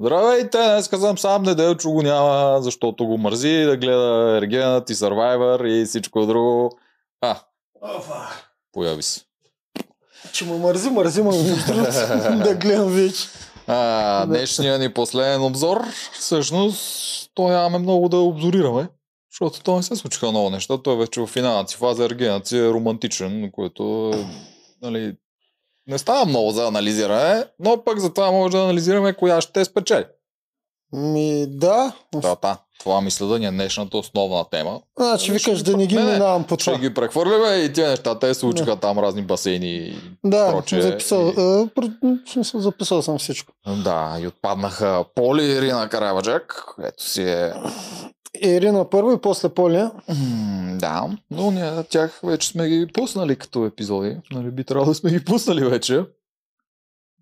Здравейте, днес съм сам, Неделчо го няма, защото го мързи да гледа Ергенът и Survivor и всичко друго. А, Офа. появи се. Че му мързи, мързи, ма да гледам вече. А, днешният ни последен обзор, всъщност, то нямаме много да обзорираме, защото то не се случиха много неща. Той вече в финалната си фаза Ергенът си е романтичен, което нали, не става много за анализиране, но пък за това може да анализираме коя ще спечели. Ми, да. Да, да. Това мисля да ни е днешната основна тема. Значи викаш да не ги минавам по Ще това. ги прехвърляме и тия неща. Те случиха там разни басейни. и Да, прочее. записал, И- в смисъл, записал съм всичко. Да, и отпаднаха Поли и Ирина Карабаджак, ето си е... Ирина първо и после Полия. М, Да, но ние тях вече сме ги пуснали като епизоди. Нали, би трябвало да сме ги пуснали вече.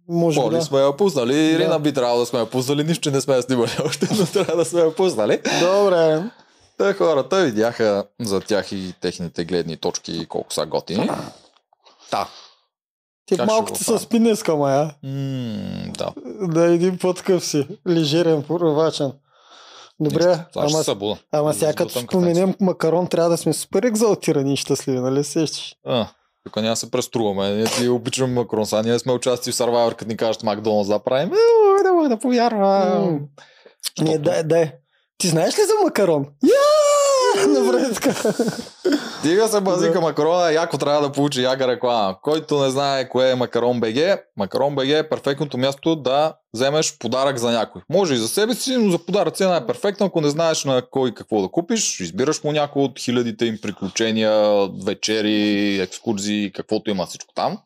Може Поли да. сме я пуснали, Ирина Да. би трябвало да сме я пуснали, нищо не сме я снимали още, но трябва да сме я пуснали. Добре. Те хората видяха за тях и техните гледни точки колко са готини. Да. Ти Как малко ти го правим? с спинеска, мая. М, да. Да, един път къв си. Лежерен, порвачен. Добре, ще ама, събуда. ама сега като споменем макарон, трябва да сме супер екзалтирани и щастливи, нали сещаш? А, тук няма се преструваме. Ние ти обичаме макрон. Сега ние сме участие в Survivor, като ни кажат Макдоналдс да правим. Е, не мога да повярвам. Не, дай, дай. Ти знаеш ли за макарон? Я! Добре, така. Дига се базика макарона, яко трябва да получи яга реклама. Който не знае кое е Макарон БГ, Макарон БГ е перфектното място да вземеш подарък за някой. Може и за себе си, но за подарък цена е перфектна. Ако не знаеш на кой какво да купиш, избираш му някой от хилядите им приключения, вечери, екскурзии, каквото има всичко там.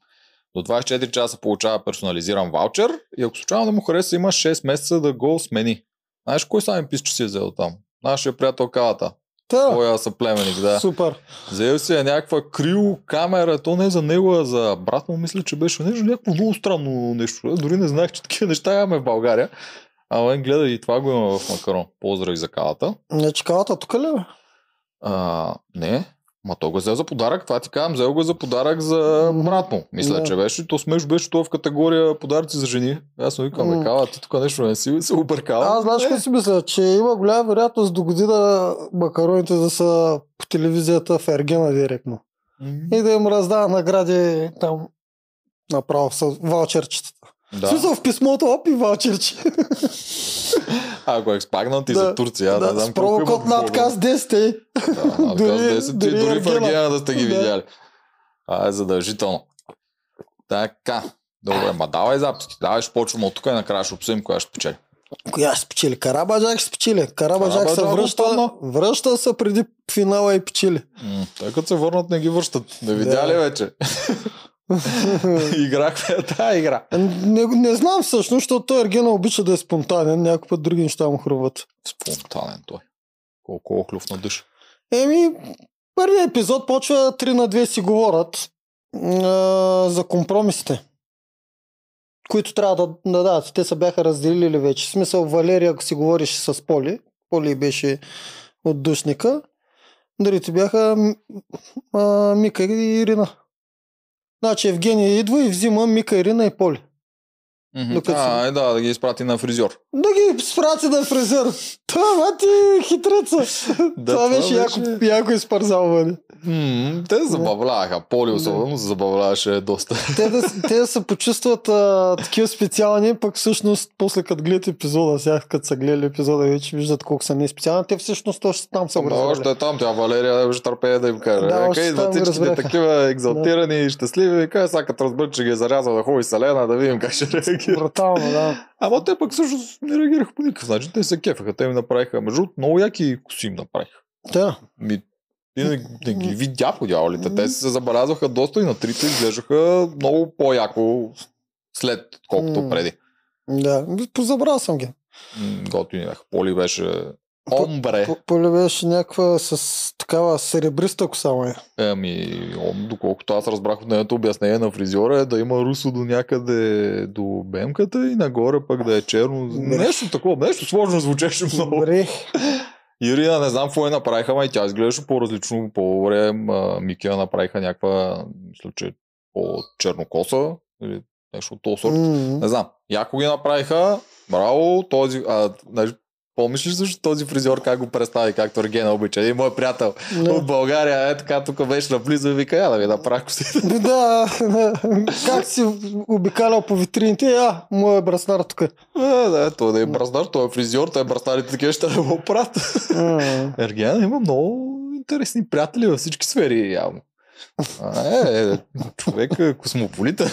До 24 часа получава персонализиран ваучер и ако случайно да му хареса, има 6 месеца да го смени. Знаеш кой сами пише, че си е взел там? Нашия приятел Калата. Та, Твоя съплеменик, да. супер. Взел си е някаква крио камера, то не е за него, а за брат му, мисля, че беше нещо, някакво много странно нещо. Аз Дори не знаех, че такива неща имаме в България. А мен гледа и това го има в Макарон. Поздрави за калата. Значи калата тук ли? бе? А, не, ма той го е взел за подарък. Това ти казвам, взел го е за подарък за брат му. Мисля, Да. че беше. То смеш беше то в категория подаръци за жени. Аз му викам, кала, ти тук нещо не си се объркава. Аз знаеш какво си мисля, че има голяма вероятност до година макароните да са по телевизията в Ергена директно. М, И да им раздава награди там направо с ваучерчетата. Да. смисъл в писмото, оп и ваучерче. Ако е експагнат и Да, за Турция, да, не знам с промокод има надказ 10. е. Да, Дори- 10, дори дори, в. Ергена да сте ги Да. видяли. А, е задължително. Така. Добре, ма давай записки. Давай, ще почваме от тук и накрая ще обсъдим коя ще спечели. Коя ще спечели? Карабаджак ще спечели. Карабаджак се връща, връща се преди финала и печели. М, Тъй като се върнат, не ги връщат. Не видя ли Да. Играхме тази игра. не, не знам всъщност, защото той Ергена обича да е спонтанен, някой път други неща му хруват. Спонтанен той. Колко охлюв на дъш. Еми, първият епизод почва 3 на 2 си говорят а, за компромисите, които трябва да, да дадат. Те се бяха разделили вече. В смисъл Валерия, ако си говориш с Поли, Поли беше от душника, другите бяха а, Мика и Ирина. Значи Евгения идва и взима Мика, Ирина и Поли. Мгм. Докато си- А, е, да, да ги изпрати на фризьор. Да ги спрати на фризер. Това ти е хитреца. Да, това това беше яко, беше- яко изпарзалване. М, Те се забавляваха. Поли особено се забавляваше доста. те, да, те да се почувстват а, такива специални, пък всъщност после като гледат епизода, сега като са гледали епизода, вече виждат колко са неспециални. Те всъщност още там са го още е там, тя Валерия да беше търпее да им каже. Да, Да, още идват всичките такива екзалтирани и щастливи. И сега като разберат, че ги е зарязал да ходи Селена, да видим как ще реагира. Брутално, да. Ама те пък също не реагираха по никакъв начин. Те се кефаха. Те ми направиха, между много яки коси им направиха. Да. Ми, ти не, не ги видя по дяволите. Те се забелязваха доста и на трите изглеждаха много по-яко след колкото преди. Да. Позабрал съм ги. Готини бяха. Поли беше омбре. По- Поле беше някаква с такава серебриста коса, май. Ами, доколкото аз разбрах от нейното обяснение на фризьора е да има русо до някъде до бемката и нагоре пък да е черно. Добре. Нещо такова, нещо сложно звучеше много. Добре. Ирина, не знам какво я направиха, ма и тя изглеждаше по-различно по време. Микия направиха някаква, мисля, че по-чернокоса или нещо от този сорт. М. Не знам. Яко ги направиха. Браво, този, а, знаеш, помниш ли също този фризьор как го представи, както Ергена обича? Един мой приятел Не. от България, е така, тук беше наблизо и вика, я да ви направя косите. Да, да, как си обикалял по витрините, а, моя браснар тук. Е, да, той да е бразнар, той е фризьор, той е браснарите такива ще да го правят. Ергена има много интересни приятели във всички сфери, явно. А, е, е, човек е космополита.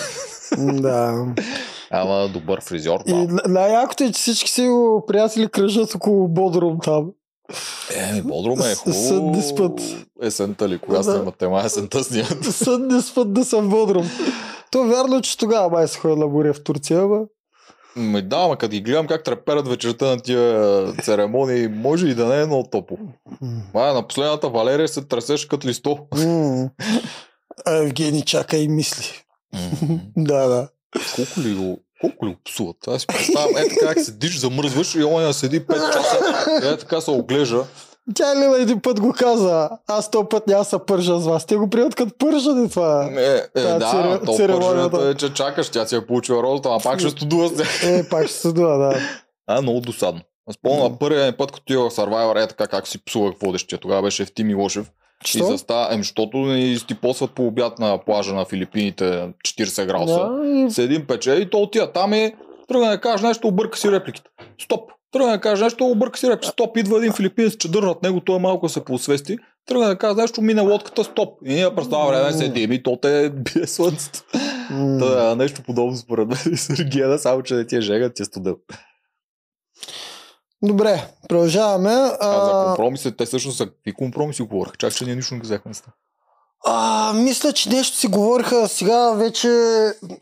Да. Ама добър фризьор. И... н- най-якото е, че всички си го приятели кръжат около Бодрум там. Е, Бодрум е хубаво. съдни спът. Есента ли? Кога Да. снимат тема есента снимат? Съдни спът да съм Бодрум. То вярно, че тогава май се ходя на море в Турция, ама... Ами да, ама като ги гледам как треперят вечерта на тия церемонии, може и да не е много топло. Ма, на последната Валерия се тресеше като листо. Евгений чака и мисли. Да, да. Колко ли го, колко ли го псуват? Аз си представям, е така как седиш, замръзваш и оня седи 5 часа, е така се оглежда. Тя Лила един път го каза, аз този път няма се пържа с вас. Те го приемат като пържане това. Е, е, Та да, цере- то пърженето е, че чакаш, тя си е получила розата, а пак ще студува се. Е, пак ще се дуа, да. А, много досадно. Аз помня на първия път, като отивах в Survivor, е така как си псувах водещия. Тогава беше в Тими Лошев. И Що? заста, ем, защото ни стипосват по обяд на плажа на Филипините 40 градуса. Да, и С един пече и то отива там и тръгна да каже нещо, обърка си репликите. Стоп! Тръгна да каже нещо, обърка си репликите. Стоп! Идва един филипинец, че дърнат него, той малко се поосвести. Тръгна да каже нещо, мине лодката, стоп. И ние през това време седим и то те бие слънцето. м. Та, нещо подобно според мен и Сергея, само че не ти е жега, ти е студел. Добре, продължаваме. А, за А, компромиси, те всъщност за какви компромиси говориха? Чак, че ние нищо не ги взехме с това. А, мисля, че нещо си говориха. Сега вече,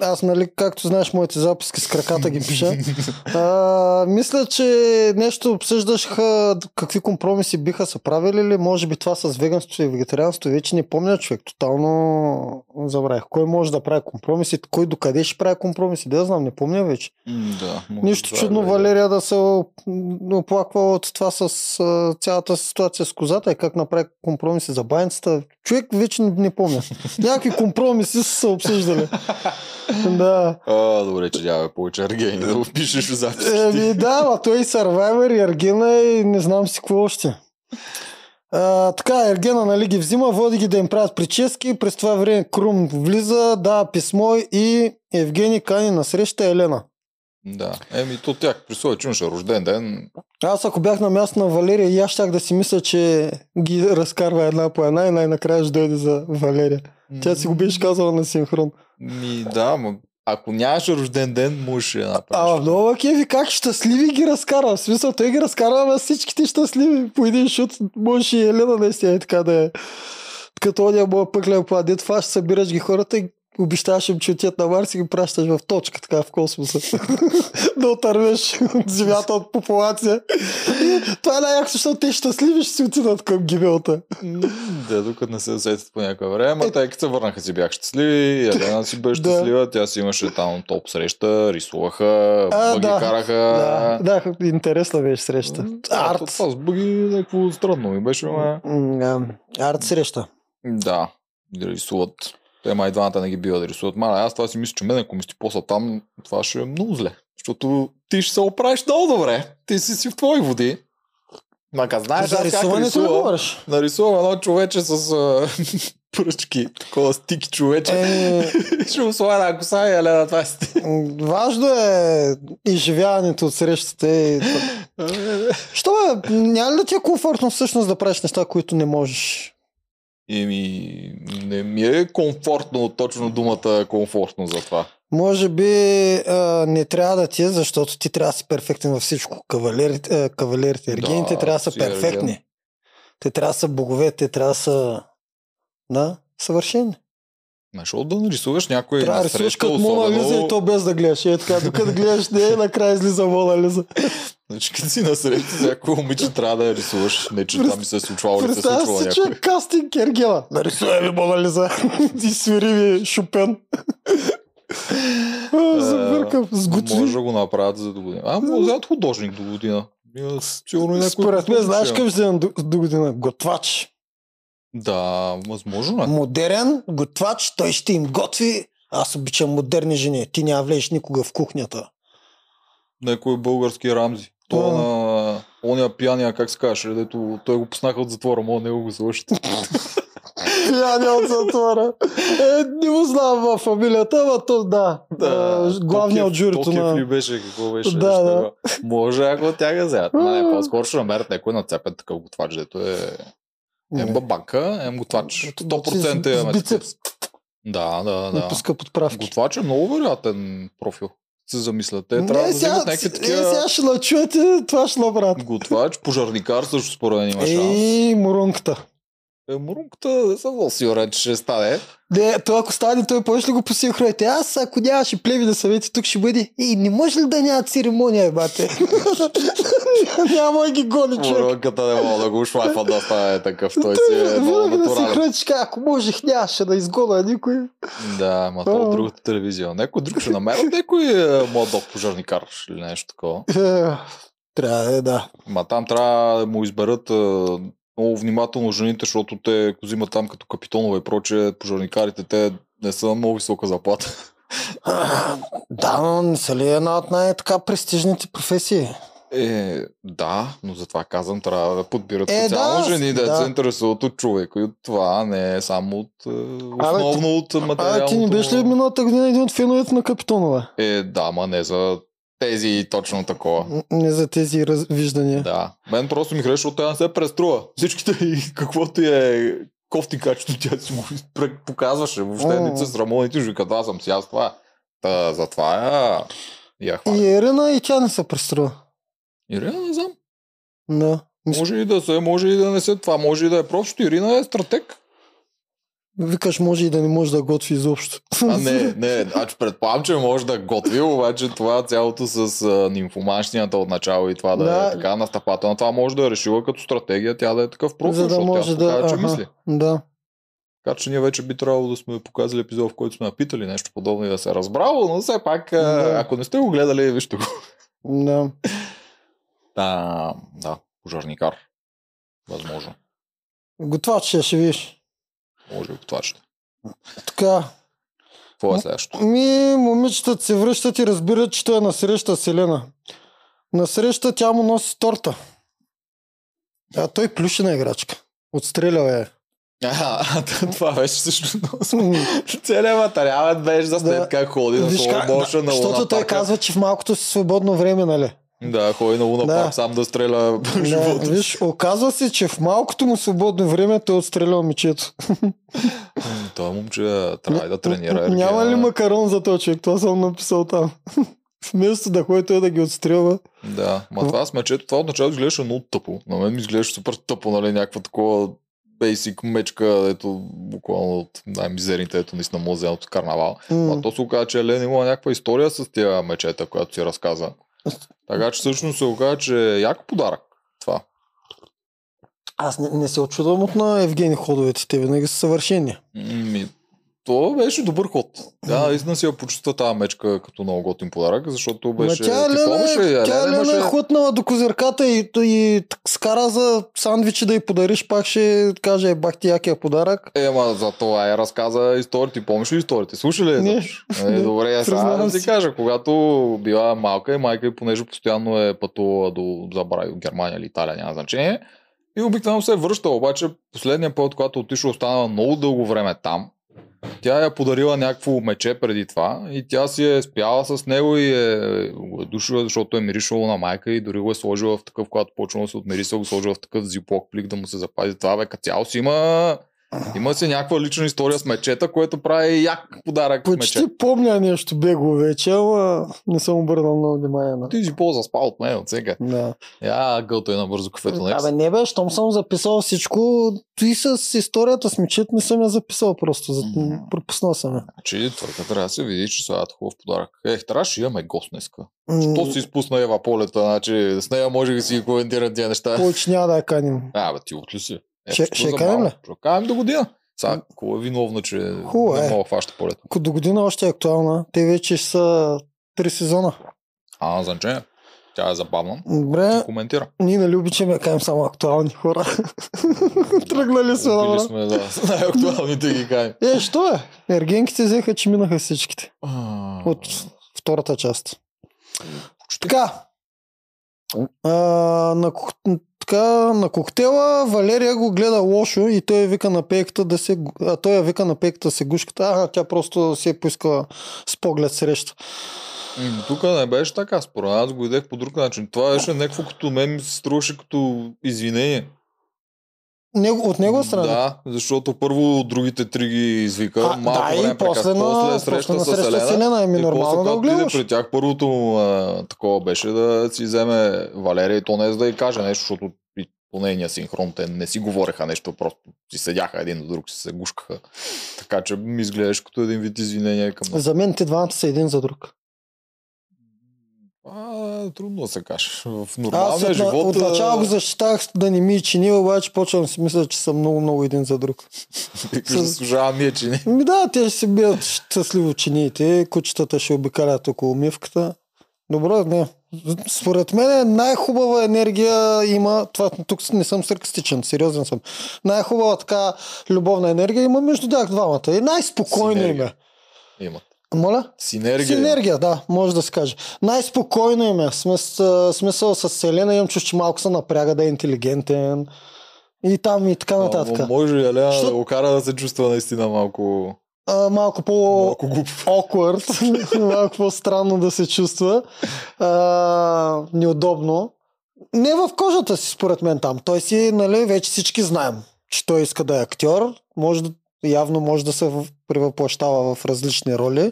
аз нали, както знаеш, моите записки с краката ги пиша. А, мисля, че нещо обсъждаха какви компромиси биха се правили ли. Може би това с веганството и вегетарианството. Вече не помня човек. Тотално забравих. Кой може да прави компромиси, кой докъде ще прави компромиси. Да, знам, не помня вече. Да. Нищо чудно е. Валерия да се оп- оплаква от това с цялата ситуация с козата и как направи компромиси за баницата. Човек вече не, помня. Някакви компромиси са се обсъждали. да. А, добре, че няма повече аргени да го пишеш в записките. Еми да, ма той и Survivor, и Ергена и не знам си какво още. А, така, Ергена нали ги взима, води ги да им правят прически, през това време Крум влиза, дава писмо и Евгений кани на среща Елена. Да. Еми, то тях при своя имаше рожден ден. Аз ако бях на място на Валерия, и аз щях да си мисля, че ги разкарва една по една и най-накрая ще дойде за Валерия. Тя си го беше казала на синхрон. Ми, да, ма, ако нямаше рожден ден, можеше да А, направиш. много кеви, как щастливи ги разкарва. В смисъл, той ги разкарва, ама всичките щастливи по един шут. Може и Елена наистина е така да е. Като оня моя пъклен план, дето фаш събираш ги хората и обещаваш им, че отиват на Марс и ги пращаш в точка, така в космоса. да отървеш от земята от популация. Това е най-яко, защото те щастливи ще си отидат към гибелта. Да, докато не се усетят по някое време, а те като се върнаха си бях щастливи, Елена си беше щастлива, тя си имаше там топ среща, рисуваха, А, бъги да. караха. Да, да, интересна беше среща. Арт. то Това с бъги някакво странно ми беше, Арт среща. Да рисуват. Те май двамата не ги бива да рисуват. Маля, аз това си мисля, че мен ако ми стипоса там, това ще е много зле. Защото ти ще се оправиш много добре. Ти си си в твои води. Мака, знаеш, За рисуването ли говориш? Нарисувам едно човече с а, пръчки, такова стики човече. Е, ще му слага на коса и елена това си. важно е изживяването от срещата. И... Що бе, няма ли да ти е комфортно всъщност да правиш неща, които не можеш? Еми, не ми е комфортно, точно думата комфортно за това. Може би а, не трябва да ти е, защото ти трябва да си перфектен във всичко. Кавалерите, кавалерите ергените Да, трябва да са ерген. перфектни. Те трябва да са богове, те трябва да са да, съвършени. Защо да нарисуваш някой Трябва да рисуваш като Мона Лиза и то без да гледаш. Е така, докато гледаш не, накрая излиза Мона Лиза. Значи като си на среща с някой момиче трябва да я рисуваш. Не, че това ми се е случвало или се е случвало някой. че е кастинг Ергела. Нарисувай ми Мона Лиза. и свири ми Шопен. Забъркам. Сготви. Може да го направят за до година. А, може да художник до година. Сигурно някой. Според мен, знаеш ще- къв ще до, до година? Готвач. Да, възможно е. Модерен готвач, той ще им готви. Аз обичам модерни жени. Ти няма влезеш никога в кухнята. някой български Рамзи. То А. на ония пияния, как се каже, дето той го пуснаха от затвора, мога него го свършат. Пияния от затвора. Е, не му знам във фамилията, ама то да. А, Главният от журито Токев ли на... беше, какво беше? Да, да. Може ако тях да вземат. Не, по-скоро ще намерят някой нацепен такъв готвач, дето е Ем бабанка, ем готвач. 100% С- с имаме. бицепс. Да, да, Не да. пуска подправки. Готвач е много вероятен профил. Се замисля. Те Не, трябва да сега, вземат някакви е, такива... сега ще начуете, това ще направят. Готвач, пожарникар също според мен има шанс. Ей, мурунката. Е, мурунката не съм много сигурен, че ще стане. Не, той ако стане, той повече ли го посинхроните? Аз, ако нямаше плеви на съвети, тук ще бъде. Ей, не може ли да няма церемония, бате? Няма да ги гони човек. Мурунката не мога да го шлайфа да стане такъв. Той си е много Винаги да си натурален. ако можех, нямаше да изгоня никой. Да, ма то А. от другата телевизия. Някой друг ще намерят някой е, младок пожарникар или нещо такова. Е, Трябва да е, да. Ма там трябва да му изберат много внимателно жените, защото те ако взимат там като капитонове и проче, пожарникарите, те не са на много висока заплата. А, Да, но не са ли една от най-така престижните професии? Е, да, но затова казвам, трябва да подбират Е, специално да, жени, да, да. се интересуват от човека и от това, не е само от е, Абе, основно от А, материалното. ти не беше ли миналата година един от феновете на Капитонова? Е, да, ма не за тези точно такова. Не за тези развиждания. Да. Мен просто ми харесва, защото тя не се преструва. Всичките и каквото е кофти качество, тя си го показваше. Въобще О. не се срамува, нито ще казва, аз съм си аз това. Та, затова я, я. И Ерина и тя не се преструва. Ирина не знам. Да. Мисля, Може и да се, може и да не се. Това може и да е просто. Ирина е стратег. Викаш, може и да не може да готви изобщо. А не, не, значи предполагам, че може да готви, обаче това цялото с а, нимфоманщината от начало и това да, Да. е така настъпателно, това може да е решила като стратегия, тя да е такъв профил, За да може тя да... показва, че аха, мисли. Да. Така че ние вече би трябвало да сме показали епизод, в който сме напитали нещо подобно и да се е разбрало, но все пак, Да. ако не сте го гледали, вижте го. Да. Да, да, пожарникар. Възможно. Готвач ще видиш. Може и това ще. Така. Какво е следващото? Ми, момичетата се връщат и разбират, че той е насреща с Елена. Насреща тя му носи торта. А той плюшена играчка. Отстрелял е. А, това беше също много Целият материалът беше за след Да. как ходи на Виж да, на защото той парка. казва, че в малкото си свободно време, нали? Да, ходи на Луна Да. сам да стреля Да, живота. виж, оказва се, че в малкото му свободно време той е отстрелял мечето. Това момче трябва да тренира. Н- Няма ли макарон за този човек? Това съм написал там. Вместо да ходи той да ги отстрелва. Да, ма това с мечето, това отначало изглеждаше много тъпо. На мен ми изглеждаше супер тъпо, нали, някаква такова бейсик мечка, ето буквално от най-мизерните, ето наистина може да от карнавал. М. А то се оказа, че Елена има някаква история с тия мечета, която си разказа. Така че всъщност се оказа, че е яко подарък. Това. Аз не, не се очудвам от на Евгений ходовете. Те винаги са съвършени. Ми, то беше добър ход. Тя наистина си я почувства тази мечка като много готин подарък, защото беше... Ма тя ти Лена, помниш ли? е, тя Елена Лена е хлътнала до козирката и, и скара за сандвичи да й подариш, пак ще каже, е бах ти якия подарък. Ема за това я разказа историята. Ти помниш ли историите? Слуша ли? Не. изобщо? Е, добре, сега Признавам да ти кажа, когато била малка и майка и понеже постоянно е пътувала до забрави Германия или Италия, няма значение. И обикновено се е връщала, обаче последния път, когато отишла, останала много дълго време там. Тя я подарила някакво мече преди това и тя си е спяла с него и е, душила, защото е миришало на майка и дори го е сложила в такъв, когато почва да се отмириса, го сложила в такъв зиплок плик да му се запази това. Бе, като цяло си има има си някаква лична история с мечета, което прави як подарък Почти мече. помня нещо бегло вече, ама не съм обърнал много внимание на. Ти си по-заспал от мен от сега. Да. Я гълта е на бързо кафето. Некс. Абе, не бе, щом съм записал всичко, и с историята с мечет не съм я записал просто. За... Мгм. Пропуснал съм я. Значи, твърка трябва да се види, че сега е хубав подарък. Ех, трябваше имаме гост днеска. М, То си изпусна Ева Полета, значи с нея може да си коментират тия неща. Повече няма да я каним. А, бе, ти от ли си? Е, Ще- ще малко? ли? Ще канем до година. Сега, какво е виновна, че Хубаво не е. мога да хваща полета? Ако до година още е актуална, те вече са три сезона. А, значение. Тя е забавна. Добре, Коментира. ние нали обичаме да кажем само актуални хора. Тръгнали сме, добре. сме, да, най-актуалните ги кажем. Е, що е? Ергенките взеха, че минаха всичките. От втората част. Така. А, на, така, на коктейла Валерия го гледа лошо и той вика на пейката да се... А той я вика на пейката да се гушката. А, тя просто си е поискала с поглед среща. М, Тук не беше така, според аз го идех по друг начин. Това беше някакво като мен ми се струваше като извинение. Него, от негова страна. Да, защото първо другите три ги извика. А, малко да, и време после, прекара, на, после среща после с среща Елена. с Елена. Еми и нормално после, да отиде при тях, първото а, такова беше да си вземе Валерия и то не за да й каже нещо, защото и по нейния синхрон те не си говореха нещо, просто си седяха един до друг, си се гушкаха. Така че ми изглеждаш като един вид извинение към. За мен те двамата са един за друг. А, трудно да се каже. В Аз нормалния от, живот... от начало го защитах да не ми е чини, обаче почвам да си мисля, че са много, много един за друг. Заслужава ми е, че не. Ми да, те ще се бият щастливо чиниите, кучетата ще обикалят около мивката. Добро, не. Според мен най-хубава енергия има, това тук не съм саркастичен, сериозен съм. Най-хубава така любовна енергия има между тях двамата. И най-спокойно им Синергия. е. Имат. Моля? Синергия. Синергия, да, може да се каже. Най-спокойно им е. Смис, а, смисъл с Селена имам чуш, че малко се напряга да е интелигентен. И там и така нататък. А, може и Елена Що- да го кара да се чувства наистина малко, А, малко по... малко глуп. awkward, малко по-странно да се чувства, а, неудобно. Не в кожата си, според мен там. Той си, нали, вече всички знаем, че той иска да е актьор, може да, явно може да се превъплащава в различни роли.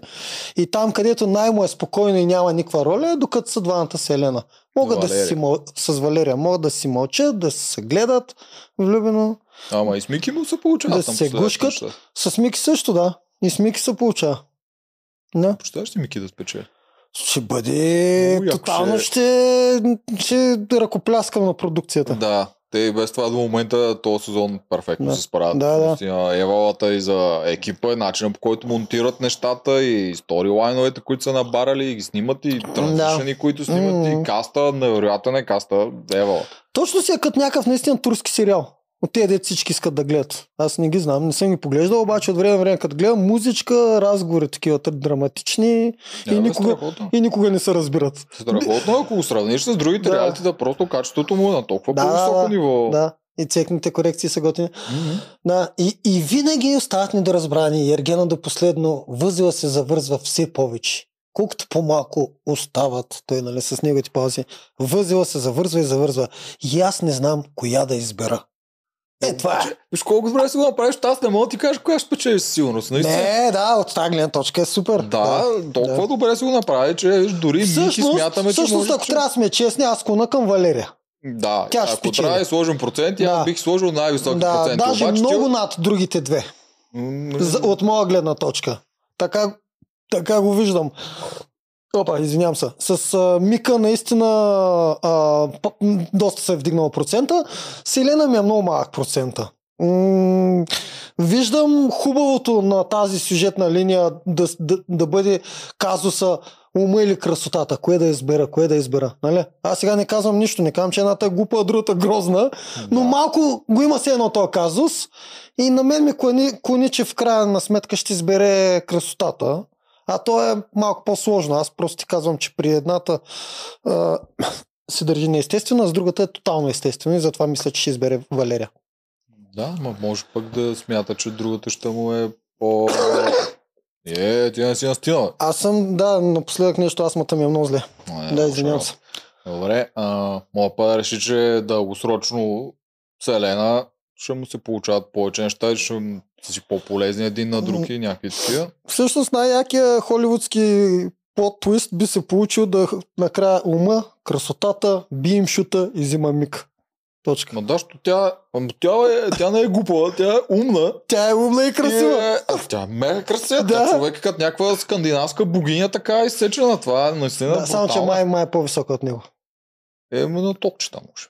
И там, където най-му е спокойно и няма никаква роля, е докато са двамата с Елена. Могат да си с Валерия, могат да си мълчат, да се гледат влюбено. Ама и с Мики му се получава. Да се гушкат. С Мики също, да. И с Мики се получава. Да. Представяш ли Мики да спечели? Ще бъде тотално ще ще, ще ръкопляскам на продукцията. Да. Те и без това до момента този сезон перфектно Да. се справят. Да, да. Евалата и за екипа е начинът по който монтират нещата и сторилайновете, които са набарали и ги снимат и транзишени, които снимат М. и каста, невероятен е каста Евала. Точно си е като някакъв наистина турски сериал. От тези дет всички искат да гледат. Аз не ги знам, не съм ги поглеждал, обаче от време на време като гледам музичка, разговори такива драматични и, Е, бе, никога, страхотно. и никога не се разбират. Страхотно, ако го сравниш с другите Да. реалити, да просто качеството му е на толкова Да, по-високо да, ниво. Да. И цекните корекции са готини. Мгм. Да, и, и винаги остават недоразбрани. И Ергена до последно възела се завързва все повече. Колкото по-малко остават, той нали с неговите паузи, възела се завързва и завързва. И аз не знам коя да избера. Е, това е. Виж колко добре си го направиш, аз не мога да ти кажа коя ще спечели със сигурност. Наистина. Не, да, от тази гледна точка е супер. Да, толкова да. добре си го направи, че виж, дори Всъщност, смятаме, че всъщност може, ако че... трябва да сме честни, аз клона към Валерия. Да, тя ще ако спечели. трябва да сложим проценти, Да. аз бих сложил най-високи Да, проценти. даже Обаче, много ти- над другите две. За, от моя гледна точка. Така, така го виждам. Опа, извинявам се. С а, Мика наистина а, доста се е вдигнал процента. Селена ми е много малък процента. М- виждам хубавото на тази сюжетна линия да, да, да бъде казуса ума или красотата. Кое да избера, кое да избера. Нали? Аз сега не казвам нищо, не казвам, че едната е глупа, а другата грозна, но Да. малко го има се едно този казус и на мен ми клони, клони, че в края на сметка ще избере красотата. А то е малко по-сложно. Аз просто ти казвам, че при едната а, се държи неестествено, а с другата е тотално естествено и затова мисля, че ще избере Валерия. Да, ма може пък да смята, че другата ще му е по... Е, ти не си настинал. Аз съм, да, напоследък нещо, аз мата ми е много зле. Е, да, извинявам се. Добре, а, мога па да реши, че дългосрочно с Елена ще му се получават повече неща и ще са си по-полезни един на друг и някакви такива. Всъщност най-якия холивудски плот твист би се получил да накрая ума, красотата, би им шута и взима миг. Точка. Ма да, що тя, тя, е, тя не е глупава, тя е умна. Тя е умна и И красива. е, а, тя е мега красива. Да. Да. Човек е като някаква скандинавска богиня, така е изсечена. Това е наистина Да, само, че май, май е по-висока от него. Е, на топчета може.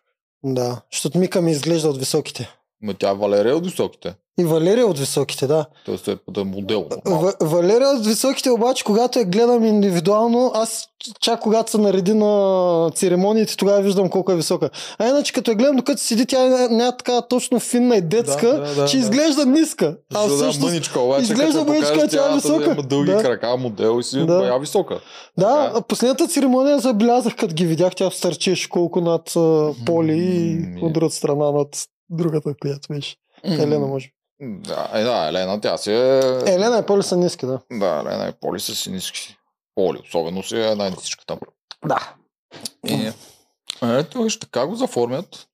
Да, защото Мика ми изглежда от високите. Ма тя Валерия е от високите. И Валерия от високите, да. Тоест е да е модел. В, Валерия от високите обаче, когато я гледам индивидуално, аз чак когато се нареди на церемониите, тогава виждам колко е висока. А иначе като я гледам, докато седи, тя е така точно финна и детска, Да, да, да, че да. изглежда ниска. А да, всъщност, мъничка, обаче, изглежда мъничка, тя е да висока. Има дълги Да. крака, модел и си Да. да. бая висока. да, Така. последната церемония забелязах, като ги видях, тя стърчеше колко над а, Поли и от другата страна над другата, която беше. Елена, може. би. Да, е, да, Елена, тя си е... Елена и Поли са ниски, да. Да, Елена и Поли са си ниски. Поли, особено си е най-нисичка там. Да. И, ето, виж, така го заформят,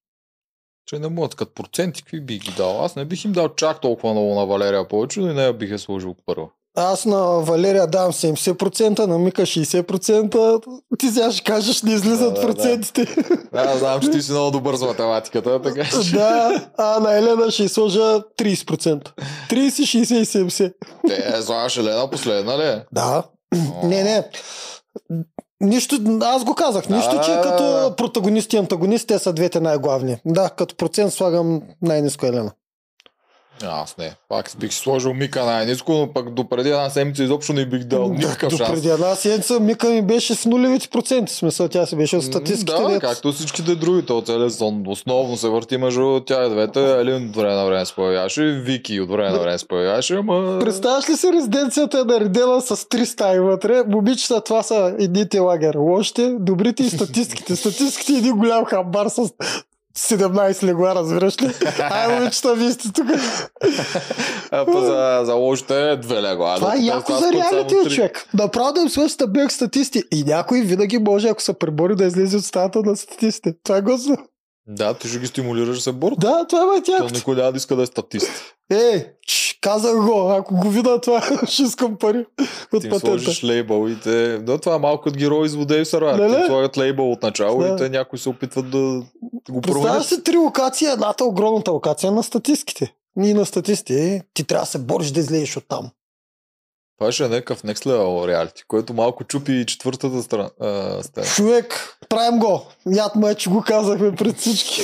че не могат като проценти, какви би ги дал. Аз не бих им дал чак толкова много на Валерия повече, но и нея бих е сложил първа. Аз на Валерия давам 70%, на Мика 60%. Ти сега ще кажеш, не излизат Да, да, да. процентите. Да, знам, че ти си много добър с математиката, така че... да, а на Елена ще сложа 30%. 30, 60 и 70. Те, слагаш Елена последна ли? е? Да. О. Не, не. Нищо, аз го казах, нищо, че като протагонист и антагонист, те са двете най-главни. Да, като процент слагам най-низко Елена. Аз не. Пак бих сложил Мика най-низко, но пък допреди една седмица изобщо не бих дал никакъв До шанс. преди една седмица Мика ми беше в нулевите проценти. В Смисъл, тя си беше от статистиките. Да, дето- както всичките други, то целият сезон основно се върти между тя и двете. Елин от време на време се появяваше, Вики от време на време се появяваше, ама... Представяш ли си резиденцията е наредена с три стаи вътре? Момичета, това са едните лагер. Лошите, добрите и статистиките. Статистиките е един голям хамбар с 17 легла, разбираш ли? Ай, момичета, вие сте тук. А па за, за лошите две легла. Това е яко за реалити, човек. Направо да им свърши табелка статисти. И някой винаги може, ако се пребори, да излезе от стаята на статистите. Това е готино. Да, ти ще ги стимулираш да се борят. Да, това е То тя. никой няма да иска да е статист. Чш, казах го. Ако го видя това, ще искам пари от Ти патента. сложиш лейбъл и те... Да, това е малко като герои из Водей Сарай. Леле? Ти слагат лейбъл от начало Да. и те някои се опитват да го Представяш променят. си три локации, едната огромната локация е на статистиките. Ние на статисти. Е, ти трябва да се бориш да излезеш от там. Това ще е някакъв next level реалити, което малко чупи и четвъртата страна. Човек, правим го. Яд ме, че го казахме пред всички.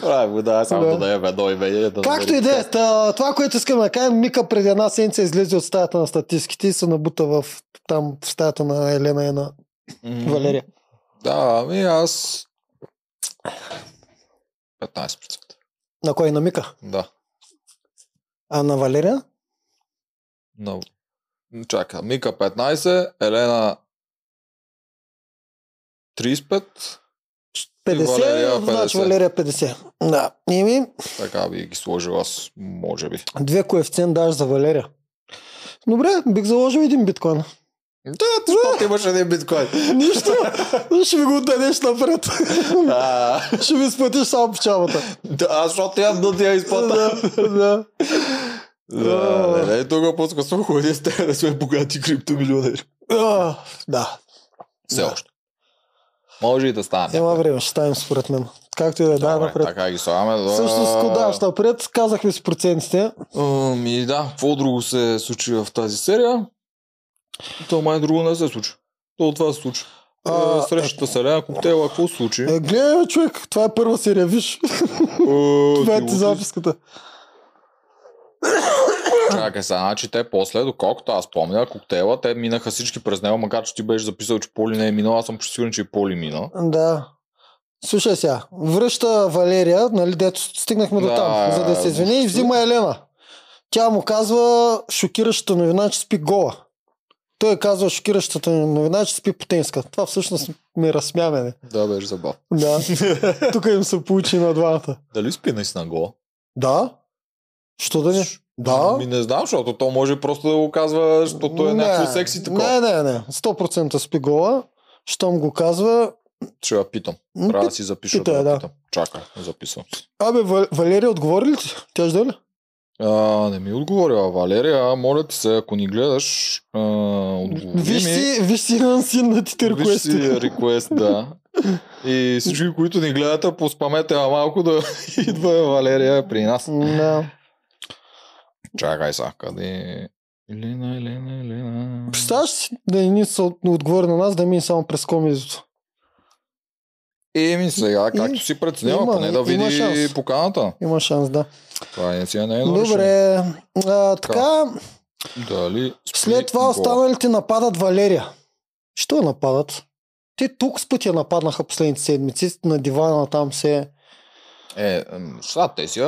Правим, да, само Да. да даем едно име. Да Както и да е, това, което искам да кажем, Мика преди една седмица излезе от стаята на статистиките и се набута в, там в стаята на Елена и на. Валерия. Да, ами аз... 15%. На кой? На Мика? Да. А на Валерия? Но... Чака, Мика 15, Елена 35, 50, Валерия значи 50. Валерия 50. Да. Ими, така би ги сложил аз, може би. две коефициент даш за Валерия. Добре, бих заложил един биткоин. Да, защото имаш един биткоин. Нищо. Ще ми го дадеш напред. Ще ми сплатиш само печалбата. да, защото имам да ти я изплата. да, да. Да, не, тук пуска са хубави с теб да сме богати криптомилионери. Да. Все още. Може и да стане. Има време, ще ставим според мен. Както и да е, да, напред. Така ги слагаме. Да... Всъщност, ако даваш напред, казахме с процентите. Ами да, какво друго се случи в тази серия? То май друго не се случи. То това се случи. А, А, срещата с Елена Коктейла, какво се случи? Е, гледай, човек, това е първа серия, виж. Това е ти записката. Чакай сега, значи те после, доколкото аз помня, коктейла, те минаха всички през него, макар че ти беше записал, че Поли не е минал, аз съм почти сигурен, че и Поли мина. Да. Слушай сега, връща Валерия, нали, дето стигнахме до Да, там, за да се извини и взима Елена. Тя му казва шокиращата новина, че спи гола. Той казва шокиращата новина, че спи потенска. Това всъщност ме разсмя мене. Да, беше забавно. Да. Тук им се получи на двамата. Дали спи наистина гола? Да? Що да не? Да. Ми не знам, защото то може просто да го казва, защото е някакво секси такова. Не, не, не. 100% спи гола. Щом го казва. Ще я питам. Трябва да си запиша питай, да, да. питам. Чакай, записвам си. Абе, Ва- Валерия отговори ли ти? Тя жде ли? А, не ми отговорила. Валерия, моля ти се, ако ни гледаш, а, отговори Виж ми. си, виж си на синатите Виж реквести. си реквест, да. И всички, които ни гледате, поспамете малко да идва Валерия при нас. Да. Чакай са, къде... Елена, Елена, Елена... Представяш си да ни са отговори на нас, да ми само през комизото. Еми сега, както си преценява, поне да види шанс. поканата. Има шанс, да. Това е си не е. Добре. А, така, Дали след това останалите нападат Валерия. Що я нападат? Те тук с пътя нападнаха последните седмици, на дивана там се... Е, сега те си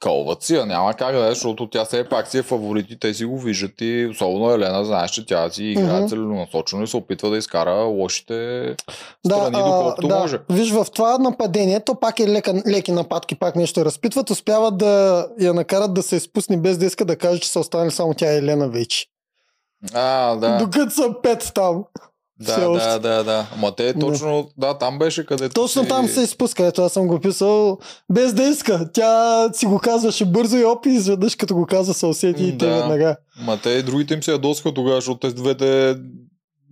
кълват си, я няма как да е, защото тя все пак си е фаворит те си го виждат и особено Елена, знаеш, че тя си играе Мгм. целенасочено и се опитва да изкара лошите Да, страни, доколкото да. може. Виж, в това нападение, то пак е лека, леки нападки, пак нещо разпитват, успяват да я накарат да се изпусне без да иска да каже, че са останали само тя и Елена вече. А, да. Докато са пет там. Да, още. да, да, да. Ма те Да. точно, да, там беше където Точно си... там се изпуска, ето аз съм го писал без да иска. Тя си го казваше бързо и опи, изведнъж като го каза се усети и те Да. веднага. Ма те и другите им се ядосаха тогава, защото те двете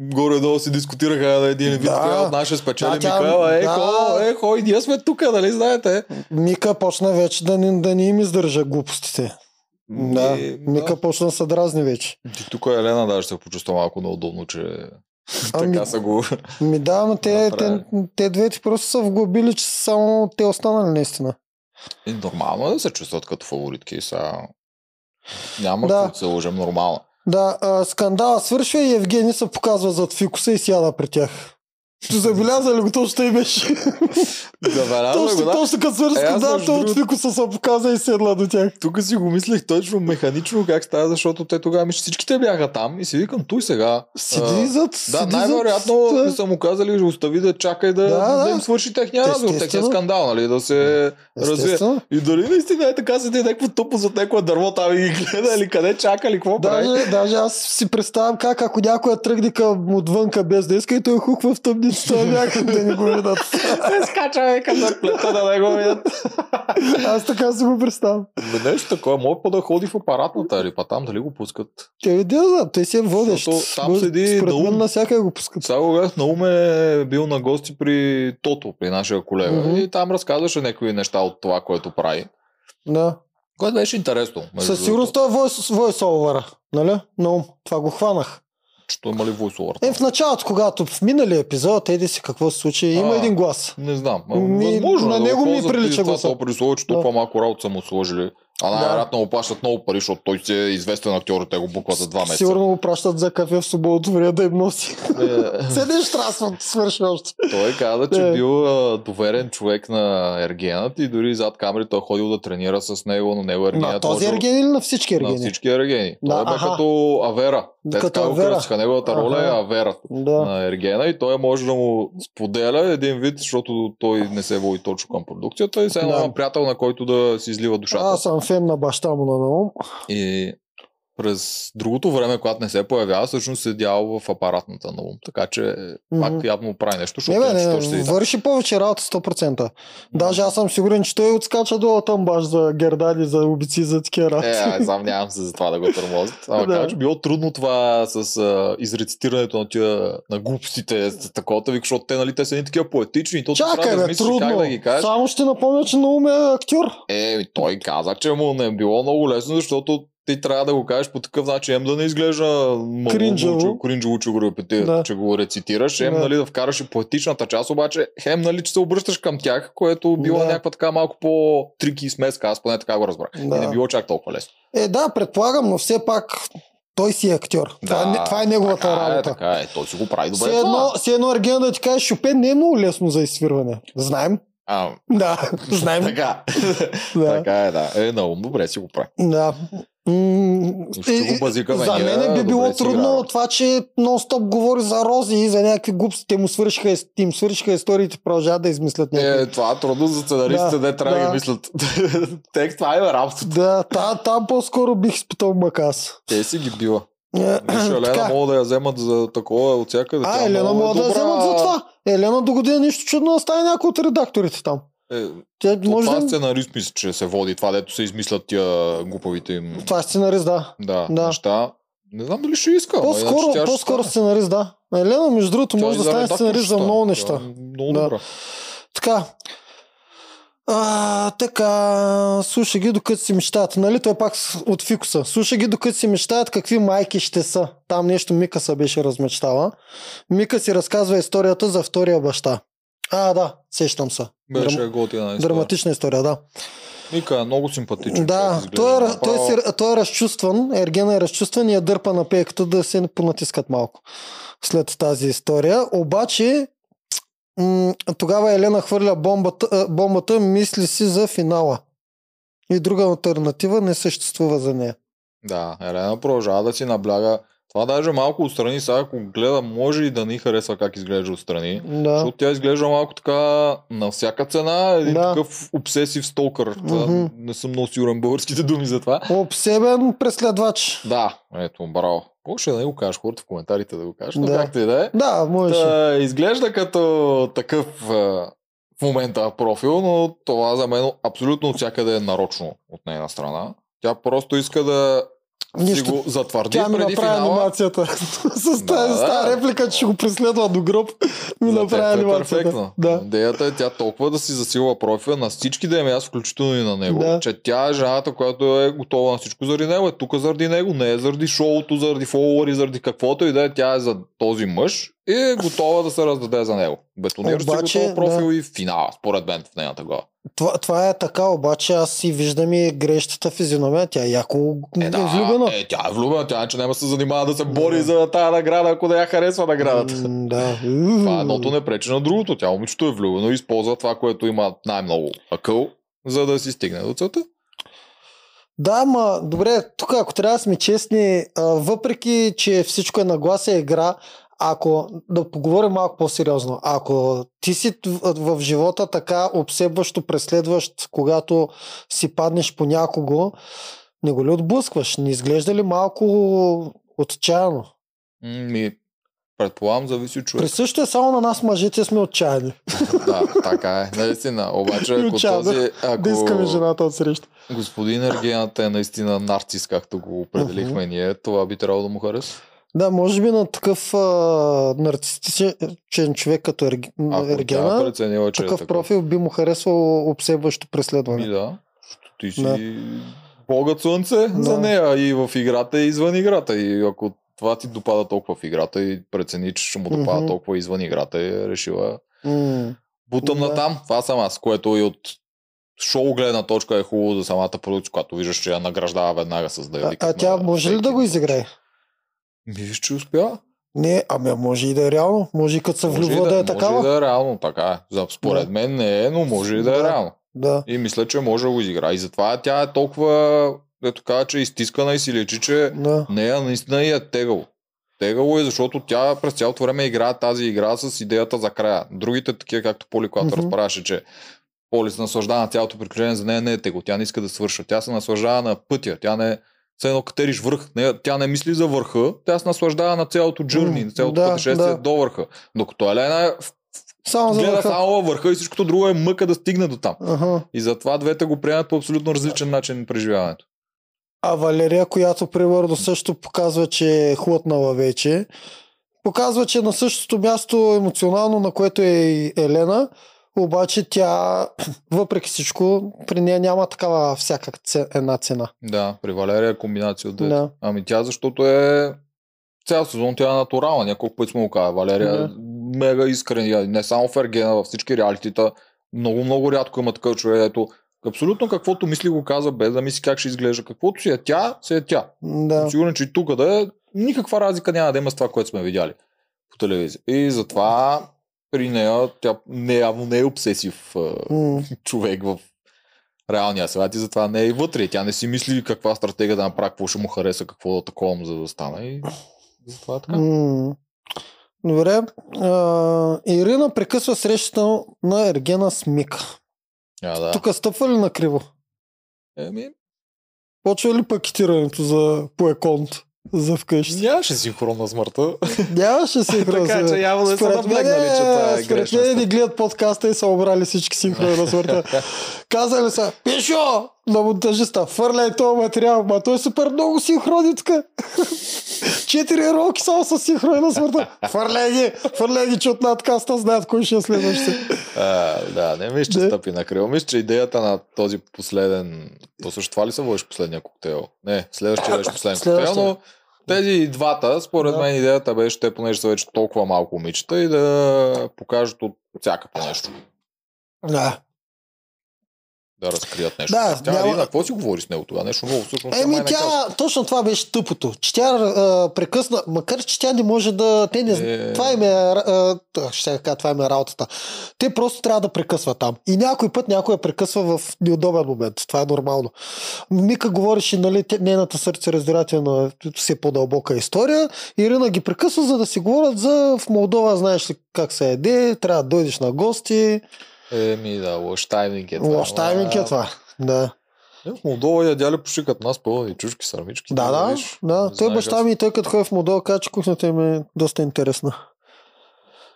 горе-долу си дискутираха на един вид, Да. от наше спечели Да, Микаела. Е, да. хо, е, и ние сме тук, нали знаете? Мика почна вече да не, да не им издържа глупостите. Да, И, Мика почна да се дразни вече. Ти тук Елена даже се почувства малко неудобно, че Ами- така са го... Ми да, но те, те, те двете просто са вглобили, че са само те останали наистина. И нормално е да се чувстват като фаворитки. Са... Няма Да. да. да се лъжем нормално. Да, а, скандала свършва и Евгений се показва зад фикуса и сяда при тях. Забелязали го, точно той беше. Забелязва точно, го, да. точно като свърши Е, от фикуса се показа и седла до тях. Тук си го мислех точно механично как става, защото те тогава мисля, всичките бяха там и си викам, той сега. Седи а, зад... Да, най-вероятно да. са му казали, остави да чака и да, Да, да, да. им свърши техния разговор, техния Естествено. скандал, нали, да се развие. И дали наистина е така седи някакво тъпо зад някое дърво там и ги гледа или къде чака или какво прави. Даже, даже аз си представям как ако някой тръгне към отвънка без да иска и той хуква в тъмницата някъде да не го видят. Те скача към зарплета да не го видят. Аз така си го представям. Бе, нещо такова, може по да ходи в апаратната или па там дали го пускат. Те видя, да, той си е водещ. Защото там седи Според мен Наум. навсякъде го пускат. Сега го гледах, Наум е бил на гости при Тото, при нашия колега. Мгм. И там разказваше някои неща от това, което прави. Да. Което беше интересно. Със сигурност това е voice, voice нали? Но това го хванах. Що има ли voiceover? Е, в началото, когато в миналия епизод, еди си какво се случи, има А. един глас. Не знам. Ми, Възможно на е да него го ми прилича това, гласа. то при условие, че Да. толкова малко работа са му сложили. А най-вероятно му плащат много пари, защото той си е известен актьор те го букват за два месеца. Сигурно го пращат за кафе в свободното време да им носи. Е, Седиш трасват, свърши още. той каза, че Е. бил а, доверен човек на Ергенът и дори зад камери той е ходил да тренира с него, но него Ергенът На този ерген или на всички На ергени? всички ергени. Да, той бе като Авера. Те Като така Авера. кръстиха. Неговата роля Аха. е Авера Да. на Ергена и той може да му споделя един вид, защото той не се води точно към продукцията и се едно Да. приятел, на който да си излива душата. Аз съм фен на баща му на Наум. И през другото време, когато не се появява, всъщност седял в апаратната на ум. Така че пак Мгм. явно прави нещо, Не, защото не, ще седи не, там. върши повече работа 100%. Даже аз съм сигурен, че той отскача долу там баш за гердади, за убици, за такива Е, работи. ай, сам нямам се за това да го тормозят. Ама Да. че било трудно това с а, изрецитирането на тия на глупостите, такова, вик, защото те, нали, те са едни такива поетични и то Чакай, да бе, измислиш как трудно. да ги кажеш. Само ще напомня, че Наум е актьор. Е, той каза, че му не е било много лесно, защото ти трябва да го кажеш по такъв начин, ем да не изглежда малумно, Кринджаво. че- го, репетира, Да. че го рецитираш, ем Да. нали, да вкараш и поетичната част, обаче хем нали, че се обръщаш към тях, което било Да. някаква така малко по-трики смеска, аз поне така го разбрах. Да. И не било чак толкова лесно. Е, да, предполагам, но все пак той си е актьор. Това, е, това е неговата така работа. Е, така е, той си го прави добре. Все едно, все едно Ергена да ти каже, Шопен не е много лесно за изсвирване. Знаем. А, Да, знаем. така. Да. така е, да. Е, наум, добре си го прави. Да. Ще е, го базикаме За мен би било трудно играем. това, че нон-стоп говори за рози и за някакви глупости. Те му свършиха, им свършиха историите, продължават да измислят някакви. Е, това е трудно за сценаристите, Да, да, трябва да, ги мислят. Текст, това е работа. Да, та, там по-скоро бих изпитал макас. Те си ги бива. Е, Виж, Елена така. могат да я вземат за такова от всякъде. А, Елена е мога да я вземат за това. Елена до година нищо чудно да стане някой от редакторите там. Е, то може това да... сценарист мисля, че се води това, дето се измислят тия глупавите им Това е сценарист, да. да, Да. неща. Не знам дали ще иска. ама иначе По-скоро, ще по-скоро сценарист, да. Елена, между другото, Тя може да стане сценарист за много Тя неща. е Много Да. добра. Така. А, така, слушай ги докато си мечтаят. Нали той пак с- от фикуса. Слушай ги докато си мечтаят какви майки ще са. Там нещо Мика се беше размечтала. Мика си разказва историята за втория баща. А, да, сещам се. Беше Драм- готина история. Драматична история, да. Мика е много симпатичен. Да, той е, той, е, той е разчувстван, Ергена е разчувстван и я дърпа на пейката да се понатискат малко след тази история. Обаче м- тогава Елена хвърля бомбата, бомбата, мисли си за финала. И друга альтернатива не съществува за нея. Да, Елена продължава да си набляга. Това даже малко отстрани, сега ако гледа, може и да ни харесва как изглежда отстрани. Да. Защото тя изглежда малко така на всяка цена, един Да. такъв обсесив столкър. Мгм. Не съм много сигурен българските думи за това. Обсебен преследвач. Да, ето, браво. Ще да не го кажеш хората в коментарите да го кажеш, но Да. както и да е. Да, можеше. Та, изглежда като такъв в момента профил, но това за мен абсолютно всякъде е нарочно от нейна страна. Тя просто иска да Нищо. го затвърди Тя ми преди направи финала. анимацията. С Да, тази да. реплика, че го преследва до гроб, ми За направи е анимацията. Да. Идеята е тя толкова да си засилва профила на всички да е аз, включително и на него, Да. че тя е жената, която е готова на всичко заради него. Е тук заради него, не е заради шоуто, заради фолуари, заради каквото и да е. Тя е за този мъж и е готова да се раздаде за него. Бетонира си Обаче, готов профил и финала, според мен в нейната глава. Това, това е така, обаче аз си виждам и грещата физиономия. Тя е яко Е, да, влюбена. е, тя е влюбена, тя е, че няма да се занимава да се бори за тази награда, ако да я харесва наградата. М, Да. Това едното не пречи на другото. Тя момичето е влюбено и използва това, което има най-много акъл, за да си стигне до целта. Да, ма, добре, тук ако трябва да сме честни, въпреки, че всичко е нагласа игра, ако, да поговорим малко по-сериозно, ако ти си в, в живота така обсебващо, преследващ, когато си паднеш по някого, не го ли отблъскваш? Не изглежда ли малко отчаяно? Ми, предполагам, зависи от човек. Присъщо е само на нас мъжете сме отчаяни. Да, така е. Наистина. Обаче, ако Отчаяно. този, ако Да искаме жената от среща. господин Ергената е наистина нарцис, както го определихме ние, това би трябвало да му хареса. Да, може би на такъв а, нарцистичен човек като Ерг... Е Ергена, преценила, че такъв е такъв. профил би му харесвал обсебващо преследване. да. Защото Ти си Да. богът слънце Да. за нея и в играта, и извън играта. И ако това ти допада толкова в играта и прецени, че ще му допада Мгм. толкова извън играта, е решила М, Бутам Да. на там, това съм аз, което и от шоу гледна точка е хубаво за самата продукция, когато виждаш, че я награждава веднага с да А, а на тя може ли да го изиграе? Виж, че успя. Не, ами може и да е реално. Може и като се Може влюбва да, е може такава. и да е реално, така е. За, според Да. мен не е, но може и да е Да. реално. Да. И мисля, че може да го изиграе. И затова тя е толкова, ето казва, че е изтискана и си лечи, че Да. нея наистина и е тегало. Тегало е, защото тя през цялото време играе тази игра с идеята за края. Другите такива, както Поли, когато Мгм. разправяше, че Поли се наслаждава на цялото приключение, за нея не е тегло. Тя не иска да свърша. Тя се наслаждава на пътя. Тя не все едно катериш върх. Не, тя не мисли за върха, тя се наслаждава на цялото джурни, М, на цялото да, пътешествие да. до върха. Докато Елена е в- Само за гледа върха. само във върха и всичкото друго е мъка да стигне до там. Ага. И затова двете го приемат по абсолютно различен начин преживяването. А Валерия, която примерно също показва, че е хлътнала вече, показва, че е на същото място емоционално, на което е и Елена, обаче тя, въпреки всичко, при нея няма такава всяка една цена. Да, при Валерия е комбинация от. Да. Ами тя защото е цял сезон тя е натурална, няколко пъти сме го казали. Валерия е Да. мега искрен, не само в Ергена, във всички реалитита. Много, много рядко има такъв човек, ето абсолютно каквото мисли го казва, без да мисли как ще изглежда. Каквото си е тя, си е тя. Да. Сигурен, че и тук да е, никаква разлика няма да има с това, което сме видяли по телевизия. И затова при нея тя не, явно не е обсесив М. човек в реалния свят и затова не е и вътре. Тя не си мисли каква стратегия да направи, какво ще му хареса, какво да такова, за да стане. И затова е така. М. Добре. А, Ирина прекъсва срещата на Ергена с Мика. А, да. Тук стъпва ли на криво? Еми, Почва ли пакетирането за поеконт за вкъщи? нямаше синхрон на смъртта. Нямаше синхрон. така че явно не са наблегнали, че това е според мен стъпка. гледат подкаста и са обрали всички синхрони на смъртта. Казали са, Пишо, на монтажиста, фърляй този материал, ма той е супер много синхрони тук. Четири роки само с синхрони на смъртта. Фърляй ги, фърляй ги, че от надкаста знаят кой ще е следващия. Да, не мисля, че Да. стъпи на крило. Мисля, че идеята на този последен... То също това ли се водиш последния коктейл? Не, следващия беше последен коктейл, но Тези двата, според Да. мен идеята беше, те понеже са вече толкова малко момичета и да покажат от всякакво нещо. Да. Да разкрият нещо. Да, тя няма- Ирина, какво си говори с него тогава? Нещо ново всъщност. Еми, каза. тя, точно това беше тъпото, че тя а, прекъсна, макар че тя не може да, те не, Е. това им е, а, ще кажа, това им е работата. Те просто трябва да прекъсват там. И някой път някой я прекъсва в неудобен момент. Това е нормално. Мика говореше, нали, нейната сърце раздирателна си по-дълбока история. Ирина ги прекъсва, за да си говорят за в Молдова, знаеш ли как се еде, трябва да дойдеш на гости. Еми, да, лош тайминг е това. Лош тайминг е това. Да. е, В Молдова ядяли пошикат нас пълни чушки, сърмички. Да, да, виж, да. Той знаеш баща ми, той като ходи в Молдова, каза, че кухнята им е доста интересна.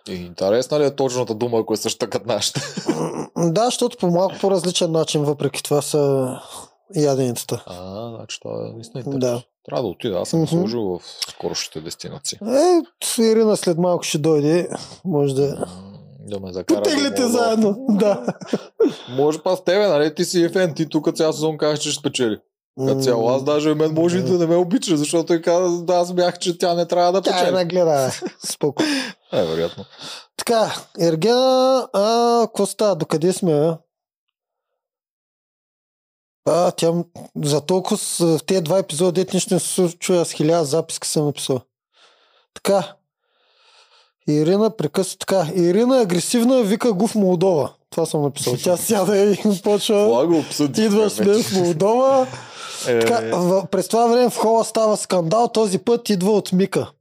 И интересна ли е точната дума, ако е същата като нашата? Да, защото по малко по-различен начин, въпреки това са яденицата. А, значи това е наистина интересно. Да. Трябва да отида, аз съм Мгм. служил в скорошните дестинации. Е, Ирина след малко ще дойде. Може да... М, Да ме закара. Потеглите Молдова. заедно. Да. Може па с тебе, нали? Ти си фен, ти тук цял сезон казваш, че ще спечели. Като цяло, аз даже мен може и да не ме обича, защото и каза, да, аз бях, че тя не трябва да Тя е печели. нагледа. Споко. Е, вероятно. Така, Ергена, а, какво става? Докъде сме? А? А, тя за толкова в тези два епизода, дет нищо не се случва, с хиляда записки съм написал. Така. Ирина прекъсва така. Ирина е агресивна, вика го в Молдова. Това съм написал. Тя сяда и почва. Идваш вече. мен в Молдова. Е, Така, в, през това време в хола става скандал. Този път идва от Мика.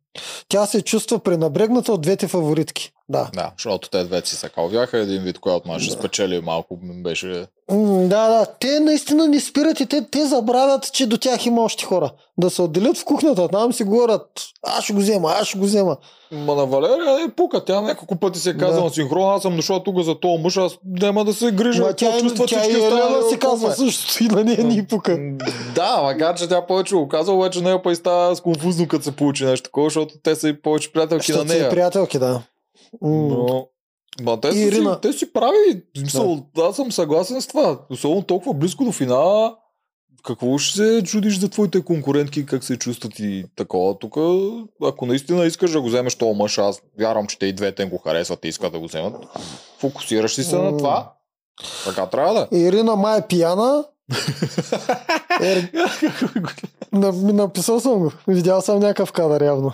Тя се чувства пренабрегната от двете фаворитки. Да. Да, защото те двете си се калвяха, един вид, която може да спечели малко беше... Да, да. Те наистина не спират и те, те забравят, че до тях има още хора. Да се отделят в кухнята, там си говорят, аз ще го взема, аз ще го взема. Ма на Валерия е пука, тя няколко пъти се е казала Да. на синхрон, аз съм дошла тук за този мъж, аз няма да се грижа. Ма тя, чувства тя и всички Елена около казва също и на нея ни пука. М, Да, макар че тя повече го казва, обаче нея па и става с конфузно, като се получи нещо такова, защото те са и повече приятелки на Защото са и нея. приятелки, да. Но... Ма те, И си, Ирина. те си прави. в Смисъл, аз съм съгласен с това. Особено толкова близко до финала. Какво ще се чудиш за твоите конкурентки, как се чувстват и такова? Тук, ако наистина искаш да го вземеш този мъж, аз вярвам, че те и двете го харесват и искат да го вземат. Фокусираш си се на това. Така трябва да. е. Ирина май е пияна. Ер... Написал съм го. Видял съм някакъв кадър явно.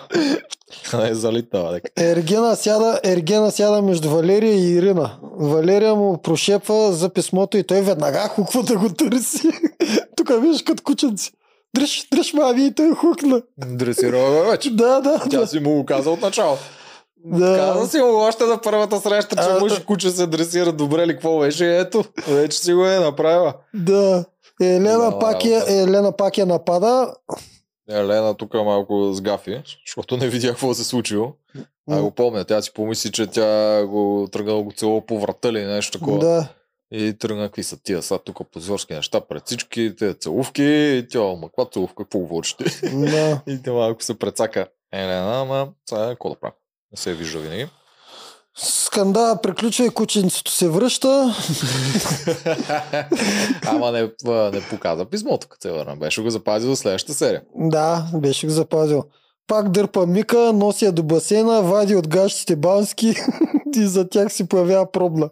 Е залитава. Ергена сяда, Ергена сяда между Валерия и Ирина. Валерия му прошепва за писмото и той веднага хуква да го търси. Тук виж като кученци. Дръж, дръж, мами, и той хукна. Дресирала го вече. Да, да, Тя да. си му го каза от начало. Да. Каза си му още на първата среща, че А, мъж да. и куче се дресира добре ли, какво беше? Ето, вече си го е направила. да. Елена Голяма пак, я, работа. Елена пак я напада. Елена тук малко сгафи, защото не видя какво се е случило. А го помня, тя си помисли, че тя го тръгнала го целува по врата или нещо такова. Да. И тръгна, какви са тия са тук позорски неща пред всички, те целувки, и тя, ма каква целувка, какво говориш ти? да. и тя малко се прецака. Елена, ама сега какво да правя? Не се вижда винаги. Скандала приключва и кученцето се връща. ама не, не показа писмото, като се върна. Беше го запазил за следващата серия. Да, беше го запазил. Пак дърпа Мика, носи я до басейна, вади от гащите бански и за тях си появява пробна.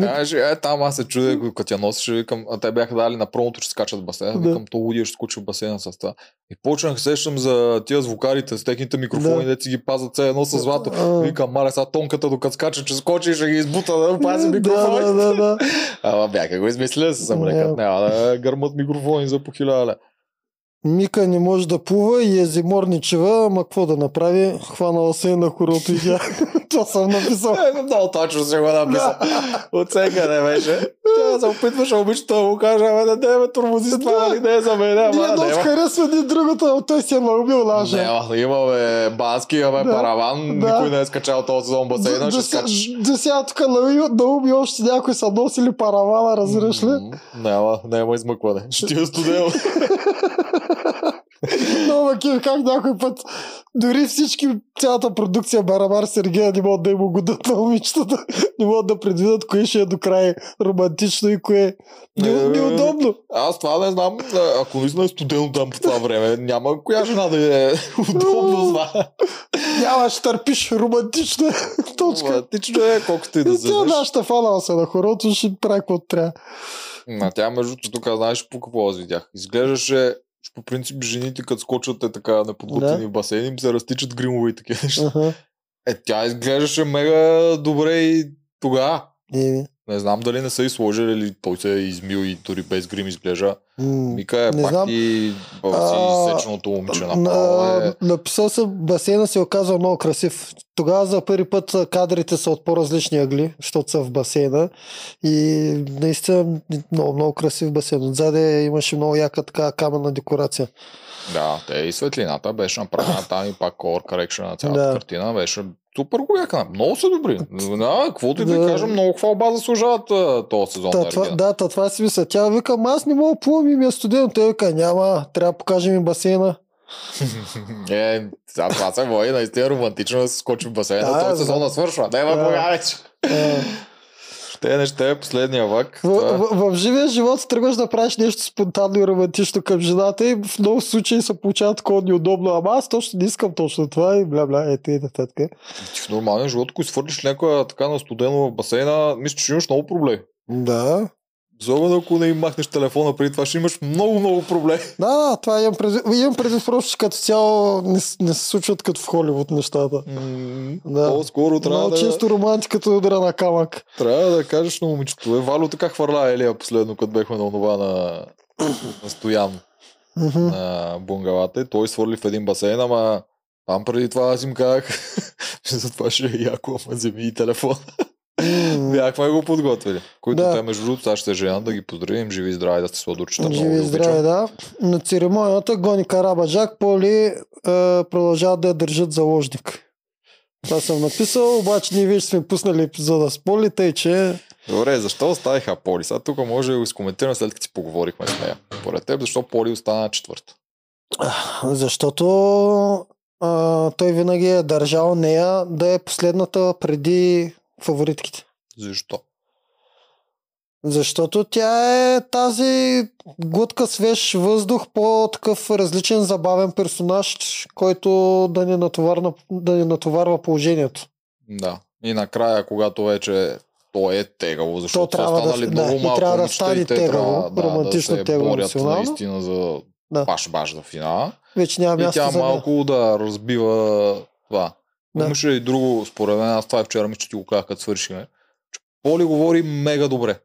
Каже, е, там аз се чудя, като я носеше, викам, а те бяха дали на промото, че скачат в басейна. Да. Викам, то лудия ще скочи в басейна с това. И почнах се сещам за тия звукарите с техните микрофони, Да. си ги пазят все едно с злато. А. Викам, маля, сега тонката, докато скача, че скочи ще ги избута да пази да, микрофони. да, да, да. Ама бяха го измислили се само лекат. Няма да гърмат микрофони за по хиляда. лева. Мика не може да плува и е зиморничева, ама какво да направи? Хванала се на хорото и тя. Това съм написал. Е, много точно се го написа. Оценка не беше. Тя се опитваше обичата да му каже, ама да не ме тормози с това, нали не е за мен, ама много няма. харесва ни другото, но той си е наубил лажа. Няма, имаме бански, имаме Да. параван, Да. никой не е скачал този сезон в басейна, ще скачаш. до сега тук на, на уби още някой са носили паравана, разбираш ли? Няма, няма измъкване. Ще ти е студено. Но макив как някой път Дори всички, цялата продукция Барамар Сергея не могат да им угодат на момичетата. Не могат да предвидят кое ще е до край романтично и кое е Не, неудобно. Аз това не знам, ако наистина е студено там по това време, няма коя жена да е удобно това. Няма, ще търпиш романтично. е. Точка. Романтично е, колкото и да И тя вземеш. нашата фанала се на хорото, ще прави каквото трябва. А тя между другото тук знаеш по какво аз видях. Изглеждаше, по принцип жените като скочат е така неподготвени Да. в басейн, им се разтичат гримове и такива неща. Аха. Е, тя изглеждаше мега добре и тогава. Еми, Не знам дали не са изложили или той се е измил и дори без грим изглежда. Мика е Не пак знам. и си сеченото момиче направо е. На, написал съм, басейна се оказва много красив. Тогава за първи път кадрите са от по-различни ъгли, защото са в басейна. И наистина много, много красив басейн. Отзаде имаше много яка така каменна декорация. Да, те и светлината беше направена там и пак color correction на цялата Да. картина беше супер голяка. Много са добри. Да, каквото и да, Да. кажа, много хвалба заслужават този сезон Та, на това, да, та, това си мисля. Тя вика, «Ама аз не мога да плувам и ми е студено. Той вика, няма, трябва да покажем и басейна. Е, сега това се води наистина романтично да се скочи в басейна. Да, този да. сезон свършва. Няма Да. кога вече. А, Ще не ще е последния вак. В, Това- в, в живия живот тръгваш да правиш нещо спонтанно и романтично към жената и в много случаи се получава такова неудобно. Ама аз точно не искам точно това и бля бля, ето и нататък. Ти в нормалния живот, ако свърлиш някоя така на студено в басейна, мисля, че имаш много проблеми. Да. Особено ако не им махнеш телефона преди това, ще имаш много, много проблеми. Да, това имам предвид. Имам предвид просто, че като цяло не, не се случват като в Холивуд нещата. Да. По-скоро трябва Много да, често романтиката удара на камък. трябва да кажеш на момичето. Е, Вало така хвърля Елия последно, като бехме на онова на, на Стоян Мгм. на и той свърли в един басейн, ама там преди това аз им казах, че за това ще е яко, ама вземи и телефон. Бяхме го подготвили. Които Да. те между другото, сега ще женят да ги поздравим, живи и здрави, да сте сладурчета. Живи ви и здраве, обичам. да. На церемонията Гони Карабаджак, Поли е, продължават да я държат заложник. Това съм написал, обаче ние вече сме пуснали епизода с Поли, тъй че Добре, защо оставиха Поли? Сега тук може да го изкоментирам след като си поговорихме с нея. Поред теб, защо Поли остана четвърта? защото а, той винаги е държал нея да е последната преди фаворитките. Защо? Защото тя е тази глътка свеж въздух, по-такъв различен забавен персонаж, който да ни, натоварна, да ни натоварва положението. Да. И накрая, когато вече то е тегаво, защото То са трябва да- останали да, много и малко трябва да момичета стане и те тегаво, трябва да, романтично да се тегаво борят наистина за Да. баш-баш до финала. Вече няма И място тя за малко да разбива това. Да. Имаше и друго, според мен, аз това и вчера мисля, че ти го казах, като свършиме. че Поли говори мега добре.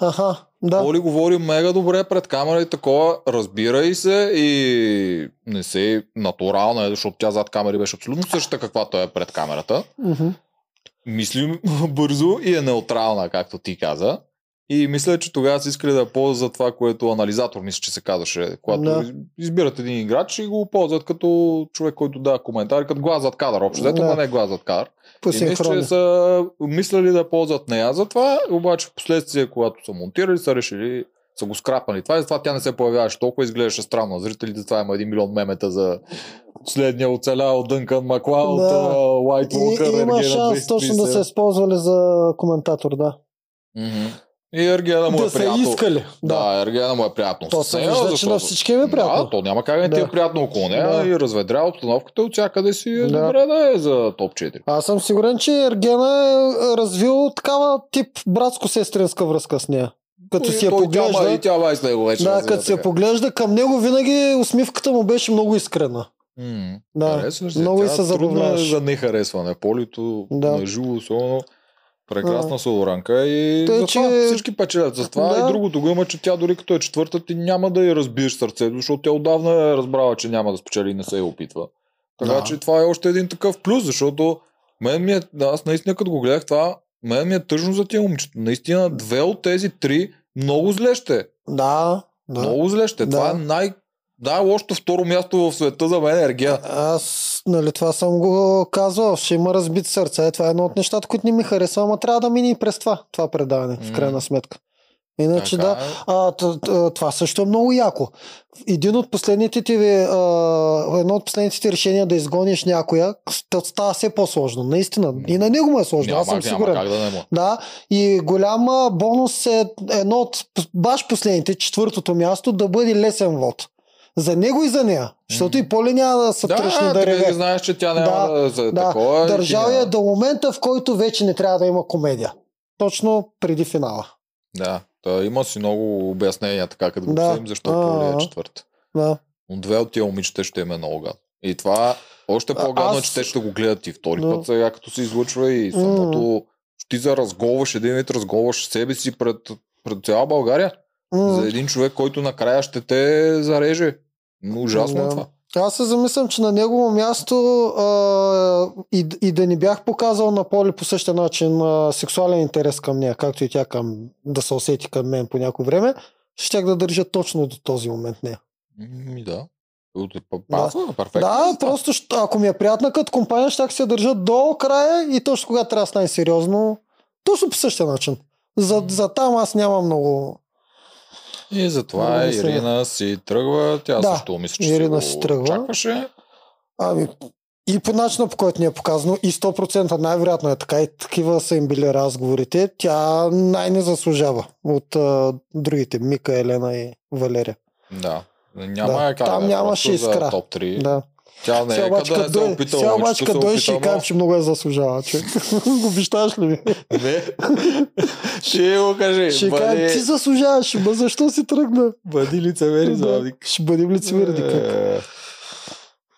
Аха, да. Поли говори мега добре пред камера и такова, разбира и се и не се натурална е, защото тя зад камери беше абсолютно същата каквато е пред камерата. Мгм. Мисли бързо и е неутрална, както ти каза. И мисля, че тогава са искали да ползват това, което анализатор, мисля, че се казваше. Когато Да. из- избират един играч и го ползват като човек, който дава коментари, като глас зад кадър. Общо, взето, Да. да. не глас зад кадър. По И мисля, че са мислили да ползват нея за това, обаче в последствие, когато са монтирали, са решили, са го скрапнали това и затова тя не се появяваше толкова, изглеждаше странно. Зрителите това има един милион мемета за следния оцелял Дънкан Маклауд, И, Уокър, има шанс точно да 230. се използвали за коментатор, да. Мгм. И Ергена му да е са приятно. искали. Да. Да, Ергена му е приятно. То се вижда, че защото- на всички им е приятно. Да, то няма как да, не ти Да. е приятно около нея Да. и разведря обстановката от всякъде си е Да. добре да е за топ 4. Аз съм сигурен, че Ергена е развил такава тип братско-сестринска връзка с нея. Като си я поглежда. Тя, и тя май с него вече. Да, като се я поглежда към него, винаги усмивката му беше много искрена. М, Да, харесваш много и се е забавляваш. за нехаресване. Полито Да. на живо, особено прекрасна солоранка и затова че- всички печелят. За това Да. и другото го има, че тя дори като е четвърта, ти няма да я разбиеш сърцето, защото тя отдавна е разбрала, че няма да спечели и не се я опитва. Така Да. че това е още един такъв плюс, защото мен ми е, аз наистина като го гледах това, мен ми е тъжно за тия момичета. Наистина две от тези три много зле ще. Да, да. Много зле ще. Да. Това е най- най-лошото второ място в света за мен е Ергена. Аз, нали, това съм го казвал, ще има разбит сърце. Е, това е едно от нещата, които не ми харесва, ама трябва да мине и през това, това предаване, в крайна сметка. Иначе Така да. е. А, това също е много яко. Един от последните ти, а, едно от последните ти решения да изгониш някоя, става все по-сложно. Наистина. И на него му е сложно. Няма, аз съм няма сигурен. как да не му. Да, и голяма бонус е едно от баш последните, четвъртото място, да бъде лесен вод. За него и за нея. Защото и Поли няма да тръщне да, Да, ти реве. знаеш, че тя няма Да, да, за Да, такова. ти държал я до момента, в който вече не трябва да има комедия. Точно преди финала. Да, та има си много обяснения, така като го Да. обсъдим, защо а. е четвърта. Да. Но две от тия момичета ще им е много гадно. И това още по-гадно е, аз- че те ще го гледат и втори Да. път, сега като се излъчва и самото... Ти за разголваш един вид, разголваш себе си пред, пред цяла България. М. За един човек, който накрая ще те зареже. Но ужасно е Да. това. Аз се замислям, че на негово място а, и, и да не бях показал на Поли по същия начин а, сексуален интерес към нея, както и тя към, да се усети към мен по някое време, щях да държа точно до този момент нея. Ми да. Пазва, перфектно. да, просто ако ми е приятна като компания, щях се държа до края и точно когато трябва да стане сериозно, точно по същия начин. За, за там аз нямам много... И затова Ирина си тръгва. Тя Да, също мисля, че Ирина си, си тръгва. очакваше. Ами, и по начина по който ни е показано, и 100% най-вероятно е така, и такива са им били разговорите, тя най-не заслужава от а, другите, Мика, Елена и Валерия. Да. Няма Да, е как там е, нямаше просто за искра. топ 3. Да. Тя не е къде да се дой- опита. сега обаче като дойде ще кажем, че много я заслужава. Че... обещаш ли ми? но- Не. Ще го кажи. Ще кажа, ти заслужаваш, ма защо си тръгна? бъди лицемери, Да, заводик. Ще бъдем лицемерни. как? Е,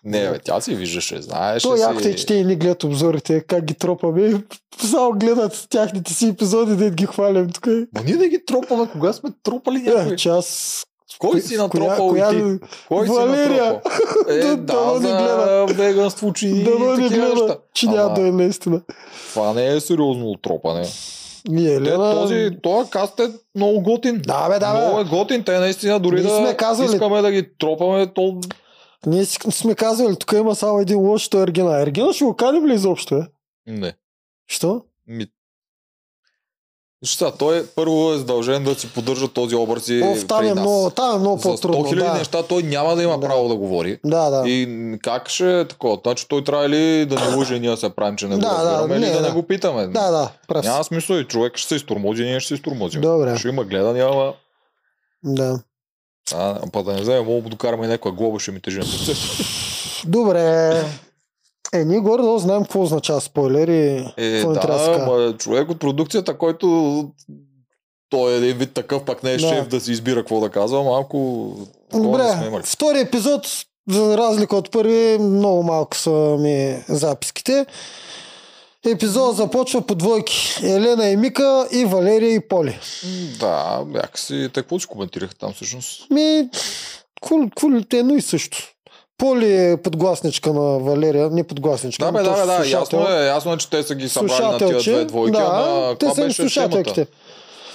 Не, бе, тя си виждаше, знаеш. То якото е, че те ни гледат обзорите, как ги тропаме. Само гледат тяхните си епизоди, да ги хвалям тук. Ма ние да ги тропаме, кога сме тропали някой? Е, че аз... Кой си коя- натрупал коя, и ти? Кой Валерия. си? Е, Да, да, не за веганство, учени и не гледа, неща. че няма да е наистина. Това не е сериозно отропане. Те, Елена... този, този каст е много готин. Да, бе, да, бе. Много е готин. Те наистина дори Ние да сме казвали- искаме да ги тропаме, то Ние сме казвали, тук има само един лош, той е Ергена. Ергена ще го каним ли изобщо, е? не. Що? Ми... Виж Сега, той първо е задължен да си поддържа този образ и Оф, там е много, там е много За 100 по-трудно. хиляди Да. неща той няма да има Да. право да говори. да, да. И как ще е такова? Значи той трябва ли да не лъже, ние да се правим, че не го Да, да, разбираме, или не, да, да. не го питаме? Да, да, прав. Няма смисъл и човек ще се изтормози, ние ще се изтормозим. Добре. Ще има гледания, ама... Да. А, па да не вземем, мога да докараме някаква глоба, ще ми тежи на. Добре. Е, ние горе да знаем какво означава спойлер и Е, трябва да да, казва. ма, човек от продукцията, който той е един вид такъв, пак не е Да. шеф да си избира какво да казва, малко Добре, имали. втори епизод, за разлика от първи, много малко са ми записките. Епизод започва по двойки. Елена и Мика и Валерия и Поли. Да, някакси, те какво си коментираха там всъщност? Ми, кулите едно и също. Поли е подгласничка на Валерия, не подгласничка. Да, бе, ами да, бе, да, ясно е, ясно е, че те са ги събрали на тия две двойки, да, ама те са беше слушателките.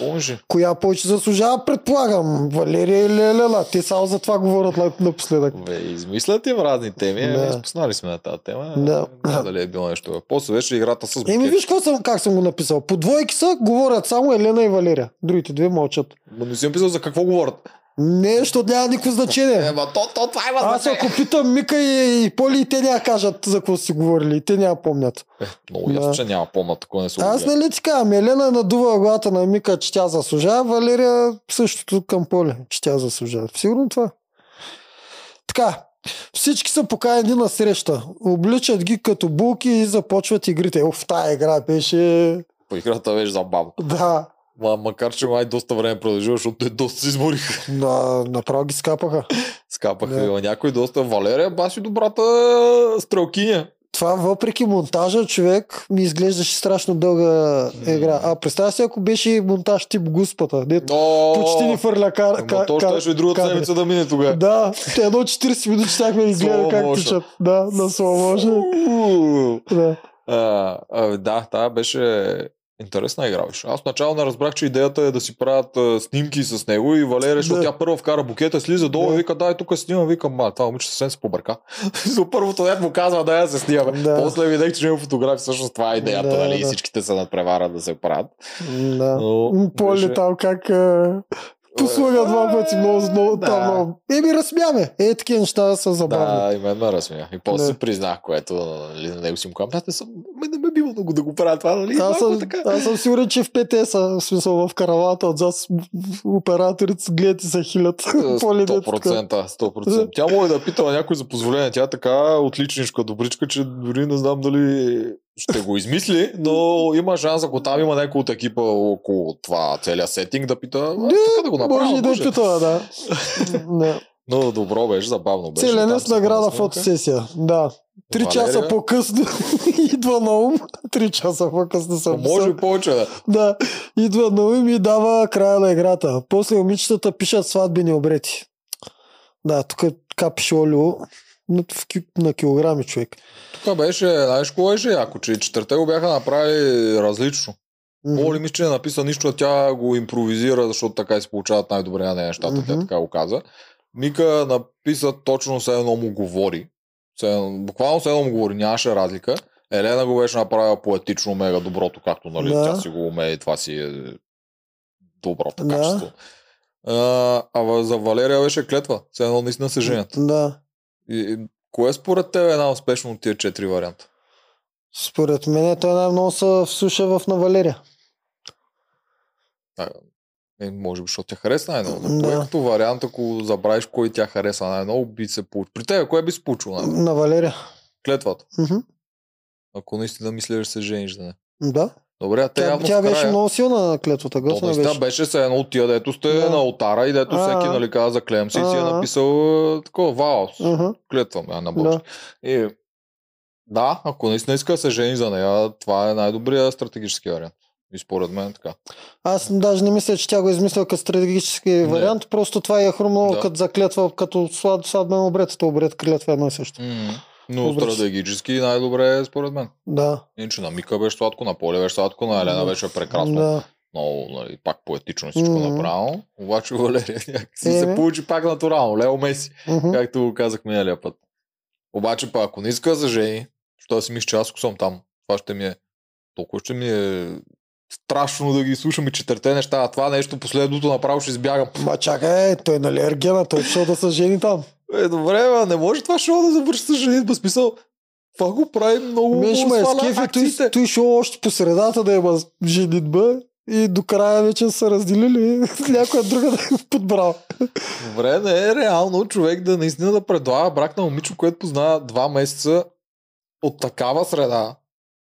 Ли? Коя повече заслужава, предполагам. Валерия или Елена. Те само за това говорят на- напоследък. Бе, измислят им разни теми, Да. да. изпуснали сме на тази тема. Да. Знам дали е било нещо. После беше играта с Еми, букет. виж какво съм, как съм го написал. По двойки са, говорят само Елена и Валерия. Другите две мълчат. Ма не си написал за какво говорят. Не, защото няма никакво значение. Ема то, то, това има Аз ако питам Мика и, и Поли, и те няма кажат за какво си говорили. И те няма помнят. Е, много ясно, Да. че няма помнят, ако не се Аз нали ти казвам, Елена надува главата на Мика, че тя заслужава, Валерия същото към Поли, че тя заслужава. Сигурно това. Така, всички са поканени на среща. Обличат ги като булки и започват игрите. Оф, тая игра беше... По играта беше забавно. Да, Ма, макар, че май доста време продължи, защото те доста се измориха. на, направо ги скапаха. Скапаха Да. да. някой доста. Валерия баси добрата стрелкиня. Това въпреки монтажа, човек, ми изглеждаше страшно дълга игра. А представя си, ако беше монтаж тип Гуспата, дето Но... почти ни фърля кар, Ама кар, то ще и другата кадри. седмица да мине тогава. Да, едно 40 минути щяхме да Slow как тичат. Да, на слоу може. Уу. Да. А, а, да, това беше Интересна игра беше. Аз начало не разбрах, че идеята е да си правят а, снимки с него и Валерия, защото Да. тя първо вкара букета, слиза долу Да. и вика, дай тук снимам, викам, ма, това момиче съвсем се побърка. За първото дет му казва, да я се снимаме. Да. После видях, че има фотографии, всъщност това е идеята, Да, нали, и да. всичките се надпреварат да се правят. Да. Но, Поли беше- там как е, послуга два пъти много, много, Да. там много. Еми, разсмяме. Е, такива неща са забавни. Да, и мен ме разсмя. И после си признах, което нали, на него си му казвам, не съм, ме не ме бива много да го правя това, нали? Аз съм, така. аз съм сигурен, че в ПТС, в смисъл в каравата отзад операторите гледат и се хилят. Поли дето така. 100%, 100%. Тя може да пита някой за позволение. Тя е така отличничка, добричка, че дори не знам дали ще го измисли, но има шанс, ако там има някой от екипа около това целият сетинг, да пита, а, така да го направя. Може и да е питала, да. да. Но добро беше, забавно беше. Целене с награда фотосесия. Да. Три Валерия? часа по-късно идва на ум. Три часа по-късно съм Може и повече да. Да, идва на ум и дава края на играта. После момичетата пишат сватбени обрети. Да, тук така пише Олио на, на килограми човек. Тук беше, знаеш какво беше яко, че четирте го бяха направили различно. Мгм. Оли мисля, че не написа нищо, тя го импровизира, защото така и се получават най-добре на нещата. Тя Мгм. така го каза. Мика написа точно все едно му говори. Едно, буквално все едно му говори, нямаше разлика. Елена го беше направила поетично мега доброто, както нали, Да. тя си го умее и това си е доброто Да. качество. А, а за Валерия беше клетва. Все едно наистина се женят. Да. И, кое според теб е една успешно от тия четири варианта? Според мен той най-много се вслуша в на Валерия. Е, може би, защото тя хареса най-много. Да. Кое като вариант, ако забравиш кой тя хареса най-много, би се получил. При тебе, кое би се получило най-много? На Валерия. Клетвата. Мгм. Ако наистина мислиш се жениш да не. Да. Добре, а те Тя, явно тя беше много силна на клетвата. Готина беше. беше се едно от тия, дето сте Да. на алтара и дето А, всеки нали, каза клем си и си е написал е, такова вау, Мгм. клетвам я на Да. Божи. И, да, ако наистина иска да се жени за нея, това е най-добрият стратегически вариант. И според мен така. Аз даже не мисля, че тя го е измислила като стратегически вариант, просто това е хрумнало Да. като заклетва, като слад, сватбен обред, обред клетва едно и също. М, Но Добре. стратегически най-добре е според мен. Да. Иначе на Мика беше сладко, на Поле беше сладко, на Елена беше прекрасно. Да. Много, нали, пак поетично всичко Мгм. направено. Обаче Валерия някакси Е, се бе. получи пак натурално. Лео Меси, Мгм. както го казах миналия път. Обаче пак, ако не иска да се жени, защото си мисля, че аз ако съм там, това ще ми е толкова ще ми е страшно да ги слушам и четирте неща, а това нещо последното направо ще избягам. Ма чакай, той е ергена, той ще да се жени там. Е, добре, ма, не може това шоу да завърши с женитба. Смисъл, това го прави много Меш ме сваля скефи, той, той шоу още по средата да има женитба и до края вече са разделили някоя друга да е подбрал. Добре, не е реално човек да наистина да предлага брак на момиче, което познава два месеца от такава среда.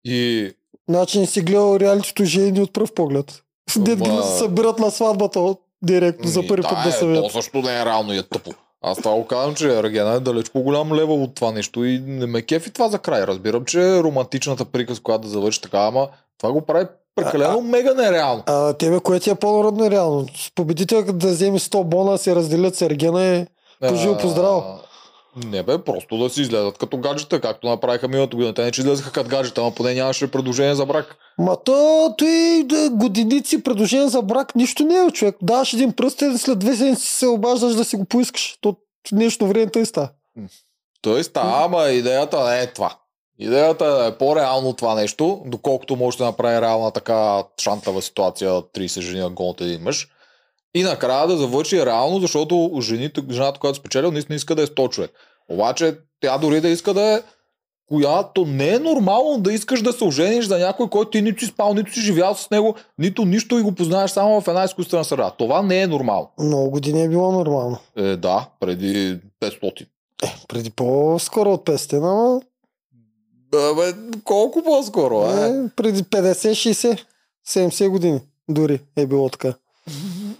И Значи не си гледал реалитето жени от пръв поглед. Дед ги Ама- събират на сватбата директно за първи да, път да е, се То също не е реално и е тъпо. Аз това го казвам, че Регена е далеч по-голям левел от това нещо и не ме кефи това за край. Разбирам, че е романтичната приказка, която да завърши така, ама това го прави прекалено мега нереално. А тебе, кое ти е по-народно и реално? С победителка да вземе 100 бона, се разделят с Ергена и Пожил по здраво. А, Не бе, просто да си излезат като гаджета, както направиха миналата година. Те не че излезаха като гаджета, ама поне нямаше предложение за брак. Ма то, той да, годиници предложение за брак, нищо не е, човек. Даваш един пръстен, след две седмици се обаждаш да си го поискаш. То днешно време тъй ста. Тоест, ама идеята не е това. Идеята е по-реално това нещо, доколкото може да направи реална така шантава ситуация 30 жени на от един мъж. И накрая да завърши реално, защото жените, жената, която спечелил, наистина иска да е 100 човек. Обаче тя дори да иска да е която не е нормално да искаш да се ожениш за някой, който ти нито си спал, нито си живял с него, нито нищо и го познаваш само в една изкуствена среда. Това не е нормално. Много години е било нормално. Е, да, преди 500. Преди по-скоро от 500, ама Абе, колко по-скоро, е? е, преди 50, 60, 70 години дори е било така.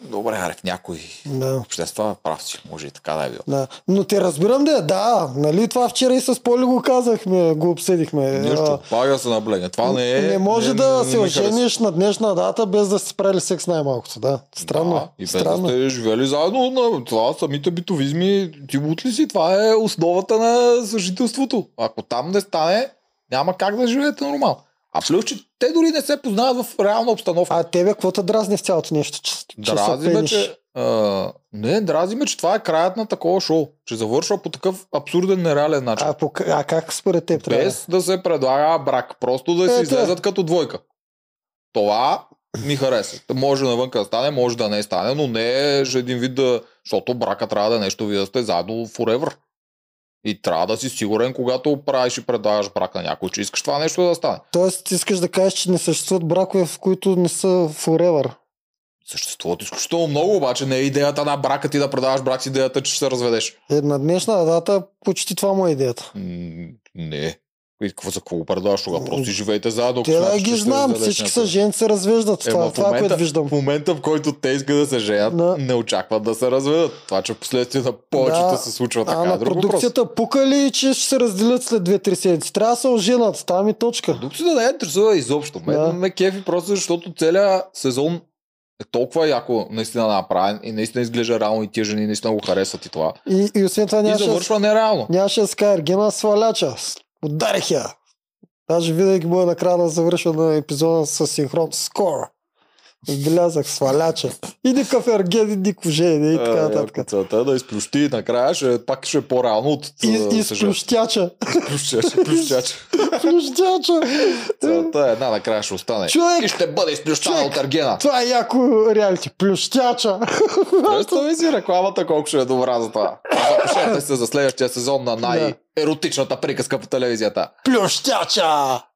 Добре, аре, в някои Да. общества прав си, може и така да е било. Да. Но те разбирам да, да, нали това вчера и с Поли го казахме, го обсъдихме. Нищо, пага се наблегне. Това не е... не може да се ми харесва. ожениш на днешна дата без да си правили секс най-малкото, да. Странно. Да, е. и без Странно. да сте живели заедно. На това самите битовизми, ти лут ли си? Това е основата на съжителството. Ако там не стане, няма как да живеете нормално. А плюс, че те дори не се познават в реална обстановка. А тебе какво те дразни в цялото нещо? Че, че Дрази се ме, че... А, не, дрази ме, че това е краят на такова шоу. Че завършва по такъв абсурден, нереален начин. А, по, а как според теб трябва? Без да се предлага брак. Просто да си Ето. излезат като двойка. Това ми хареса. Може навън да стане, може да не стане, но не е един вид да... Защото брака трябва да е нещо, вие да сте заедно forever. И трябва да си сигурен, когато правиш и предлагаш брак на някой, че искаш това нещо да стане. Тоест, искаш да кажеш, че не съществуват бракове, в които не са forever. Съществуват изключително много, обаче не е идеята на брака ти да предаваш брак с идеята, че ще се разведеш. Е, на днешна дата почти това му е идеята. М, не. И какво за какво го предлагаш тогава? Просто живеете заедно. Те да ги знам, всички са жени се развеждат. Е, това е това, което виждам. В момента, в който те искат да се женят, Да. не очакват да се разведат. Това, че в последствие на повечето Да. се случва така, А е на друг въпрос. продукцията пука ли, че ще се разделят след 2-3 седмици? Трябва да се оженат, там и точка. Продукцията не е интересува изобщо. Мен Да. ме кефи просто защото целият сезон е толкова яко наистина направен и наистина изглежда реално и тия жени наистина го харесват и това. И, и освен това И нямаше, завършва нереално. нямаше каже Ергена сваляча. Ударих я. Даже винаги е накрая да завършва на епизода с синхрон. Скоро. Отбелязах сваляча. И никакъв ерген, и никакво жене, и така Е, нататък. Целта е да изплющи накрая, ще, пак ще е по-реално от И, а, и се с жени. плющяча. Плющяча. Целта е една накрая ще остане. Човек! И ще бъде изплющана от Ергена. Това е яко реалити. Плющяча. Представи си рекламата колко ще е добра за това. Запишете се за следващия сезон на най-еротичната приказка по телевизията. Плющяча.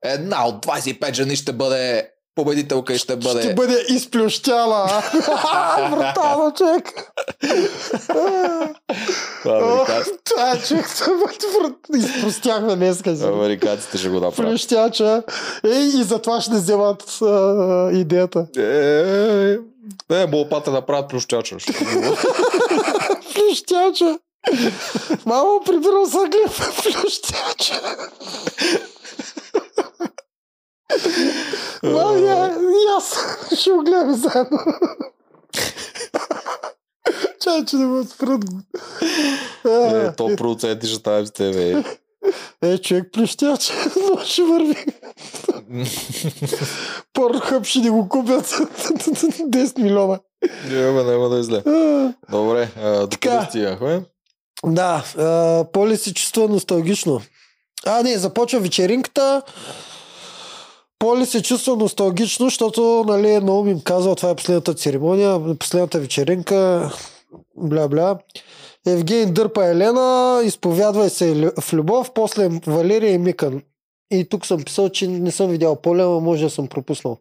Една от 25 жени ще бъде победителка и ще бъде... Ще бъде изплющяла. Брутално, човек. Това е човек. Изпростяхме днеска. Американците ще го направят. Плющяча. Ей, и затова ще вземат идеята. Е, е, болпата да правят плющача. Ще го- Плющяча. Мамо, прибирам съглив. Плющяча. Мамо, я, и аз ще го гледаме заедно. Чай, че да ме спрат. Е, Е, то проценти ще ставим с тебе. Е, човек плещяче, но ще върви. Порнхъб ще ни го купят 10 милиона. Няма, няма да е зле. Добре, а, Така. докъде стигнахме? Да, Поли се чувства носталгично. А, не, започва вечеринката. Поли се чувства носталгично, защото, нали, Наум им казва, това е последната церемония, последната вечеринка, бля-бля. Евгений дърпа Елена, изповядва се в любов, после Валерия и Микан. И тук съм писал, че не съм видял Поли, ама може да съм пропуснал.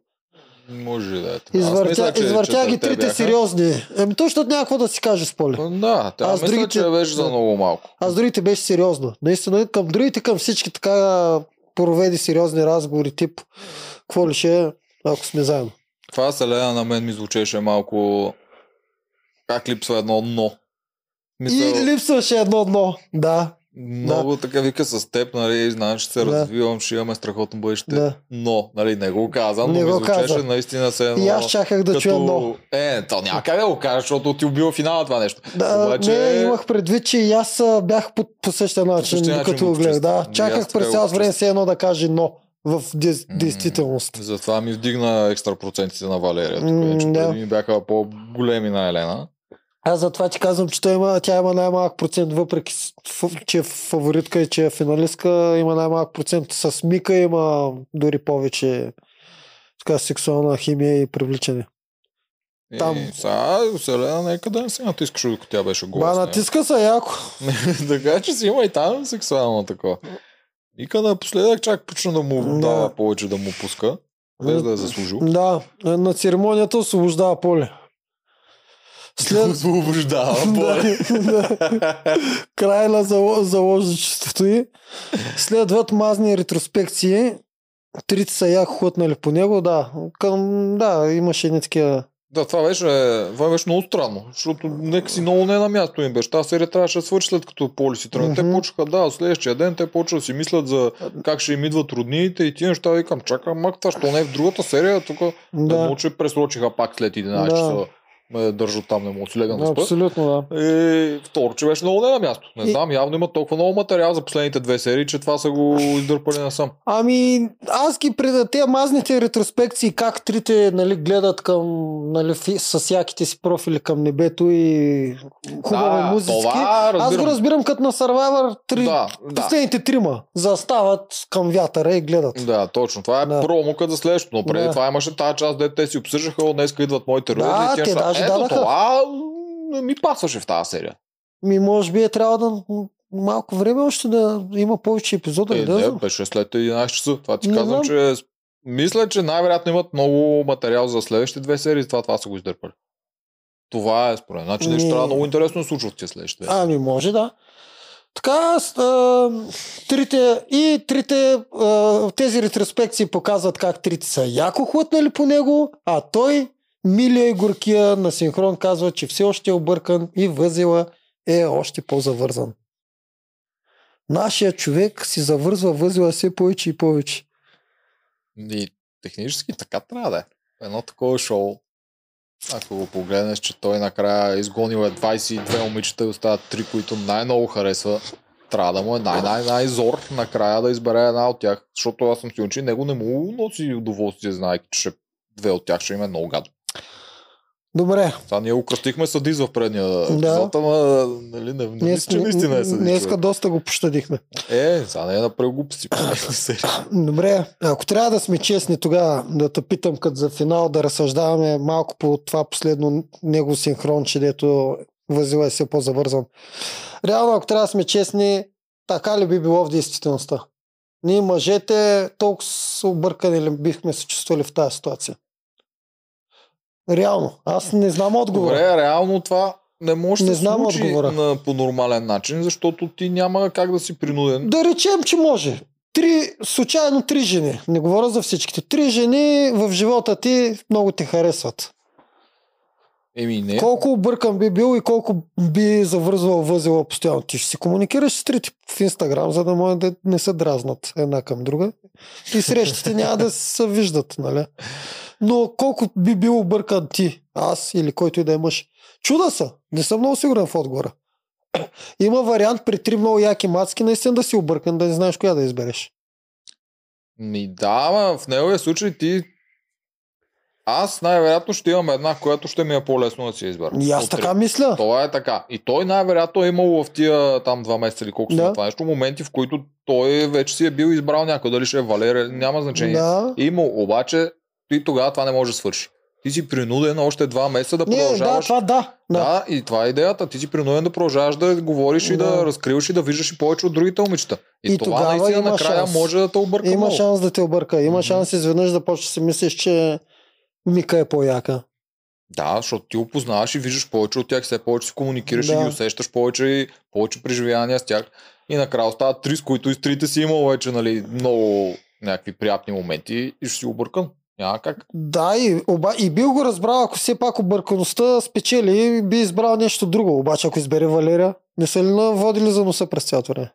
Може да е. така. Извъртя, мисля, че извъртя ги трите бяха. сериозни. Еми, то, защото няма какво да си каже с Поли. Да, тя Аз мисля, другите- че беше за много малко. Аз другите беше сериозно. Наистина, към другите, към всички така проведи сериозни разговори, тип, какво ли ще е, ако сме заедно. Това Селена на мен ми звучеше малко как липсва едно но. Мисъл, И липсваше едно дно. Да, много така вика с теб, нали, знаеш, че се Да. развивам, ще имаме страхотно бъдеще. да. Но, нали, не го каза, но Не ми звучеше каза. наистина се едно. И аз чаках да като... чуя но. Е, то няма как да го кажа, защото ти убива финала това нещо. Да, Обаче- Не, имах предвид, че и аз бях по, по същия начин, същия начин докато го гледах. Да, чаках през цялото време все едно да каже но в дес, действителност. Затова ми вдигна екстра процентите на Валерия. Тук, че да. ми бяха по-големи на Елена. Аз затова ти казвам, че той има, тя има най-малък процент, въпреки че е фаворитка и че е финалистка, има най-малък процент. С Мика има дори повече така, сексуална химия и привличане. Там. И сега, Селена, нека да не се натискаш, докато тя беше Ба, голова. натиска се яко. така че си има и там сексуално такова. Вика напоследък чак почна да му Да. дава повече да му пуска, без да е заслужил. Да, на церемонията освобождава поле. След... Освобождава, да, да. Край на зало- заложничеството й. Следват мазни ретроспекции. Трите са яко хлътнали по него, да. Към, да, имаше едни такива. Да, това беше, това беше много странно, защото нека си много не е на място им беше. Тази серия трябваше да свърши след като Поли си тръгна. Те Мгм. почнаха, да, следващия ден те почнаха да си мислят за как ще им идват роднините и тия неща. Викам, чакай, мак, това що не е в другата серия, тук да. Да. мълче пресрочиха пак след 11 Да. часа ме държат там, не мога да си лега на. Абсолютно, да. И второ, че беше много не на място. Не И- знам, явно има толкова много материал за последните две серии, че това са го издърпали насам. Ами, аз ги преда тези мазните ретроспекции, как трите нали, гледат към, нали, с яките си профили към небето и хубави да, музики. Това Аз го разбирам като на Survivor три, Да, да. последните трима. Застават към вятъра и гледат. Да, точно. Това е Да. да. промокът за следващото. Но преди Да. това имаше тази част, дето те си обсъждаха, днес идват моите роди. Да, те даже Ето това не ми пасваше в тази серия. Ми, може би е трябва да малко време още да има повече епизода. Е, да не, беше след 11 часа. Това ти Не казвам, знам. че мисля, че най-вероятно имат много материал за следващите две серии, това това са го издърпали. Това е според. Значи нещо трябва много интересно да случва в тези следващите. Ами, може да. Така, а, трите, и трите, а, тези ретроспекции показват как трите са яко хлътнали по него, а той, милия и горкия на синхрон казва, че все още е объркан и възела е още по-завързан. Нашия човек си завързва възела все повече и повече. И технически така трябва да е. Едно такова шоу, ако го погледнеш, че той накрая изгонил е 22 момичета и остават 3, които най-много харесва, трябва да му е най-най-най-зор накрая да избере една от тях. Защото аз съм сигурен, че него не му носи удоволствие, знаеки, че две от тях ще им е много гадно. Добре, Сега ние го кръстихме съдиз в предния Да. епизод, ама нали, не, не мисля, че наистина е съдиз. днеска доста го пощадихме. Е, сега не е направил глупости. Добре, ако трябва да сме честни тогава, да те питам като за финал, да разсъждаваме малко по това последно него синхронче, дето възила е все по-завързан. Реално, ако трябва да сме честни, така ли би било в действителността? Ние мъжете толкова объркани ли бихме се чувствали в тази ситуация? Реално. Аз не знам отговора. Добре, реално това не може да се знам случи отговора. на, по нормален начин, защото ти няма как да си принуден. Да речем, че може. Три, случайно три жени. Не говоря за всичките. Три жени в живота ти много те харесват. Еми не. Колко объркан би бил и колко би завързвал възела постоянно. Ти ще си комуникираш с трите в Инстаграм, за да може да не се дразнат една към друга. И срещите няма да се виждат, нали? Но колко би бил объркан ти, аз или който и да е мъж. Чуда са. Не съм много сигурен в отговора. Има вариант при три много яки мацки наистина да си объркан, да не знаеш коя да избереш. Ми да, ама в неговия случай ти аз най-вероятно ще имам една, която ще ми е по-лесно да си избера. И аз От три. така мисля. Това е така. И той най-вероятно е имал в тия там два месеца или колко Да. са това нещо, моменти, в които той вече си е бил избрал някой, дали ще е Валерия, няма значение. Да. Има, обаче ти тогава това не може да свърши. Ти си принуден още два месеца да Не, да, продължаваш. това да. да. Да, и това е идеята. Ти си принуден да продължаваш да говориш и да Да. разкриваш и да виждаш и повече от другите момичета. И, И това тогава наистина накрая шанс. може да те обърка Има много. шанс да те обърка. Има Мгм. шанс изведнъж да почнеш да си мислиш, че Мика е по-яка. Да, защото ти опознаваш и виждаш повече от тях, все повече си комуникираш Да. и ги усещаш повече и повече преживявания с тях. И накрая остават три, с които и с трите си имал вече нали, много някакви приятни моменти и ще си объркан. Няма как. Да, и, оба, и бил го разбрал, ако все пак объркаността спечели, би избрал нещо друго. Обаче, ако избере Валерия, не са ли наводили за носа през цялото време?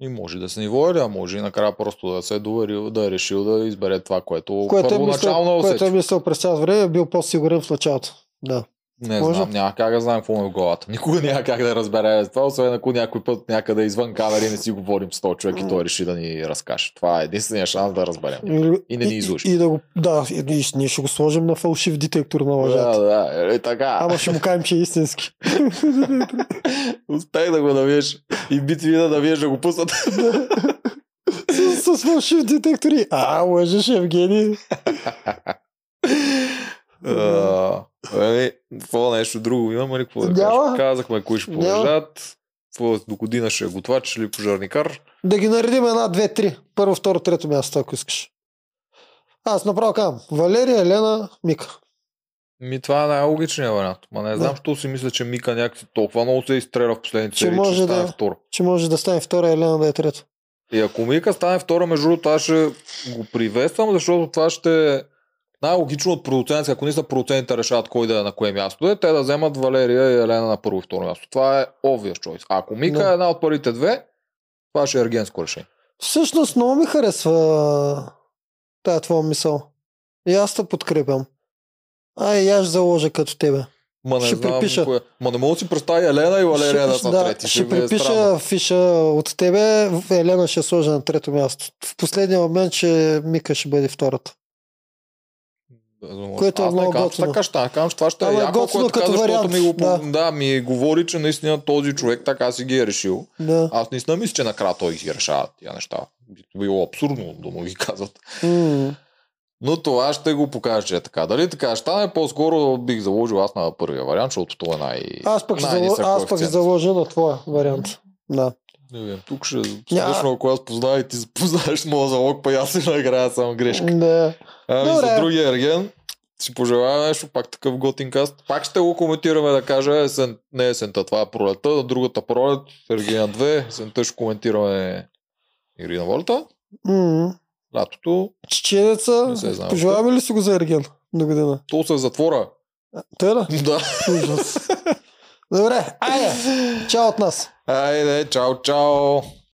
И може да се ни води, а може и накрая просто да се е доверил, да е решил да избере това, което, Което е, първоначално е което е мислил през цялото време, бил по-сигурен в началото. Да. Не Може. знам, няма как да знам какво му е в главата. Никога няма как да разбере това, освен ако някой път някъде извън камери не си говорим с този човек и той реши да ни разкаже. Това е единствения шанс да разберем. И не ни излъжи. И, и да го, да, и, ние ще го сложим на фалшив детектор на лъжата. Да, да, е, така. Ама ще му кажем, че е истински. Успех да го навиеш и бит ви да навиеш да го пуснат. с, с фалшив детектори. А, лъжеш, Евгений. А, Еми, какво нещо друго имаме ли? Какво да Няма. кажеш? Казахме кои ще полежат. До година ще е готвач или пожарникар. Да ги наредим една, две, три. Първо, второ, трето място, ако искаш. Аз направо казвам. Валерия, Елена, Мика. Ми това е най-логичният вариант. Ма не знам, Да. що си мисля, че Мика някакси толкова много се изстреля в последните Че серии, може че стане да- второ. Че може да стане втора, Елена да е трето. И ако Мика стане втора, между другото, аз ще го приветствам, защото това ще е най-логично от продуцентите. Ако не са продуцентите решават кой да е на кое място, е, те да вземат Валерия и Елена на първо и второ място. Това е obvious choice. А ако Мика Да. е една от първите две, това ще е ергенско решение. Всъщност много ми харесва тая твоя мисъл. И аз те подкрепям. Ай, аз ще заложа като тебе. Ма не Ще знам припиша. кое. Ма не мога да си представя Елена и Валерия да са да, трети. ще ми е припиша странно. фиша от тебе, Елена ще сложа на трето място. В последния момент, че Мика ще бъде втората. Да. Което е Аз много готино. така ще, казвам, че това ще е Ама е яко, готино ако така, като защото вариант, ми, го, да. да. ми говори, че наистина този човек така си ги е решил. Да. Аз наистина мисля, че накрая той ги решава тия неща. Би било абсурдно да му ги казват. М. Но това ще го покажа, че е така. Дали така ще стане, по-скоро бих заложил аз на първия вариант, защото това е най... Аз пък, зало... аз пък заложа на твоя вариант. Да. Не знам, тук ще... Ня- Точно ако аз познавам и ти запознаеш моя залог, па аз си награя само грешка. да. Ами Добре. за другия ерген, си пожелая нещо, пак такъв готин каст. Пак ще го коментираме да кажа, есен, не есента, това е пролета, на другата пролет, Ергена 2, есента ще коментираме Ирина Волта, М. лятото, Чеченеца, пожелаваме ли си го за Ерген до година? то се затвора. Той да? да. Ужас. Добре, айде, чао от нас. Айде, чао, чао.